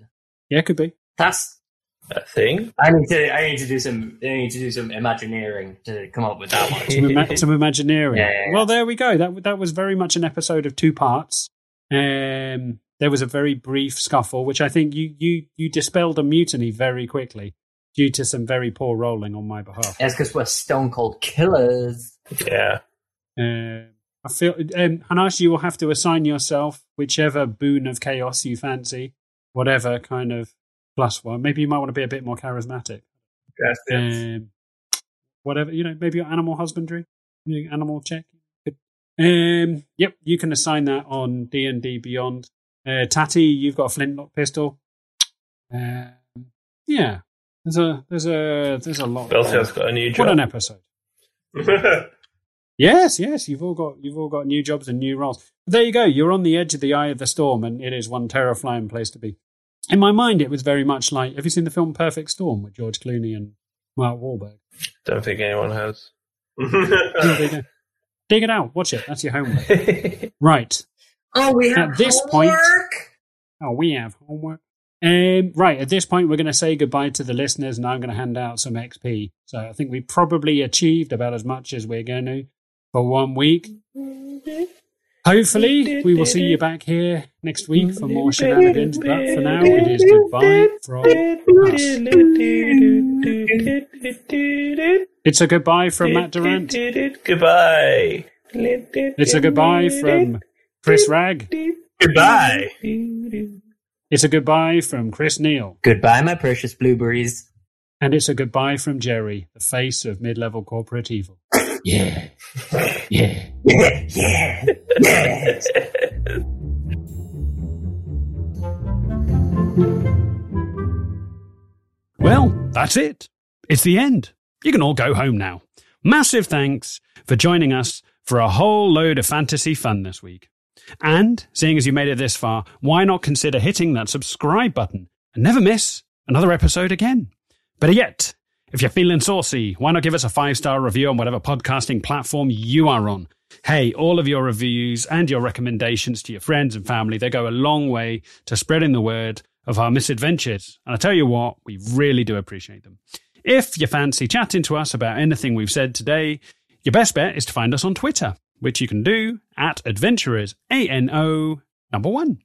Yeah, it could be. That's. A thing. I need to. I need to do some. I need to do some imagineering to come up with that one. Some, ima- some Imagineering. Yeah, yeah, yeah. Well, there we go. That that was very much an episode of two parts. Um, there was a very brief scuffle, which I think you you you dispelled a mutiny very quickly due to some very poor rolling on my behalf. It's because we're stone cold killers. Yeah. Um, I feel, um, Hanash, you will have to assign yourself whichever boon of chaos you fancy, whatever kind of plus one. Maybe you might want to be a bit more charismatic. Yes, yes. Um, whatever, you know, maybe your animal husbandry, animal check. Um, yep, you can assign that on D and D Beyond. Uh, Tatty, you've got a flintlock pistol. Um, yeah, there's a there's a there's a lot. Belfield's got a new job. what an episode! Yes, yes, you've all got you've all got new jobs and new roles. But there you go. You're on the edge of the eye of the storm, and it is one terrifying place to be. In my mind, it was very much like. Have you seen the film Perfect Storm with George Clooney and Mark Wahlberg? Don't think anyone has. There you go. Dig it out. Watch it. That's your homework. right. Oh, we have At this point- Oh, we have homework. Um, right. At this point, we're going to say goodbye to the listeners, and I'm going to hand out some XP. So I think we probably achieved about as much as we're going to for one week. Hopefully, we will see you back here next week for more shenanigans. But for now, it is goodbye from us. It's a goodbye from Matt Durant. Goodbye. It's a goodbye from Chris Ragg. Goodbye. It's a goodbye from Chris Neal. Goodbye, my precious blueberries. And it's a goodbye from Jerry, the face of mid level corporate evil. Yeah. Yeah. Yeah. Yeah. yeah. Well, that's it. It's the end. You can all go home now. Massive thanks for joining us for a whole load of fantasy fun this week. And seeing as you made it this far, why not consider hitting that subscribe button and never miss another episode again? Better yet, if you're feeling saucy, why not give us a five star review on whatever podcasting platform you are on? Hey, all of your reviews and your recommendations to your friends and family, they go a long way to spreading the word of our misadventures. And I tell you what, we really do appreciate them. If you fancy chatting to us about anything we've said today, your best bet is to find us on Twitter, which you can do at adventurers, A-N-O, number one.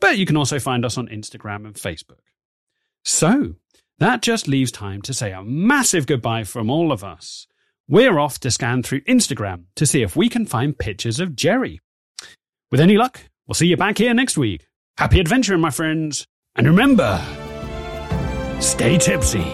But you can also find us on Instagram and Facebook. So, that just leaves time to say a massive goodbye from all of us. We're off to scan through Instagram to see if we can find pictures of Jerry. With any luck, we'll see you back here next week. Happy adventuring, my friends. And remember, stay tipsy.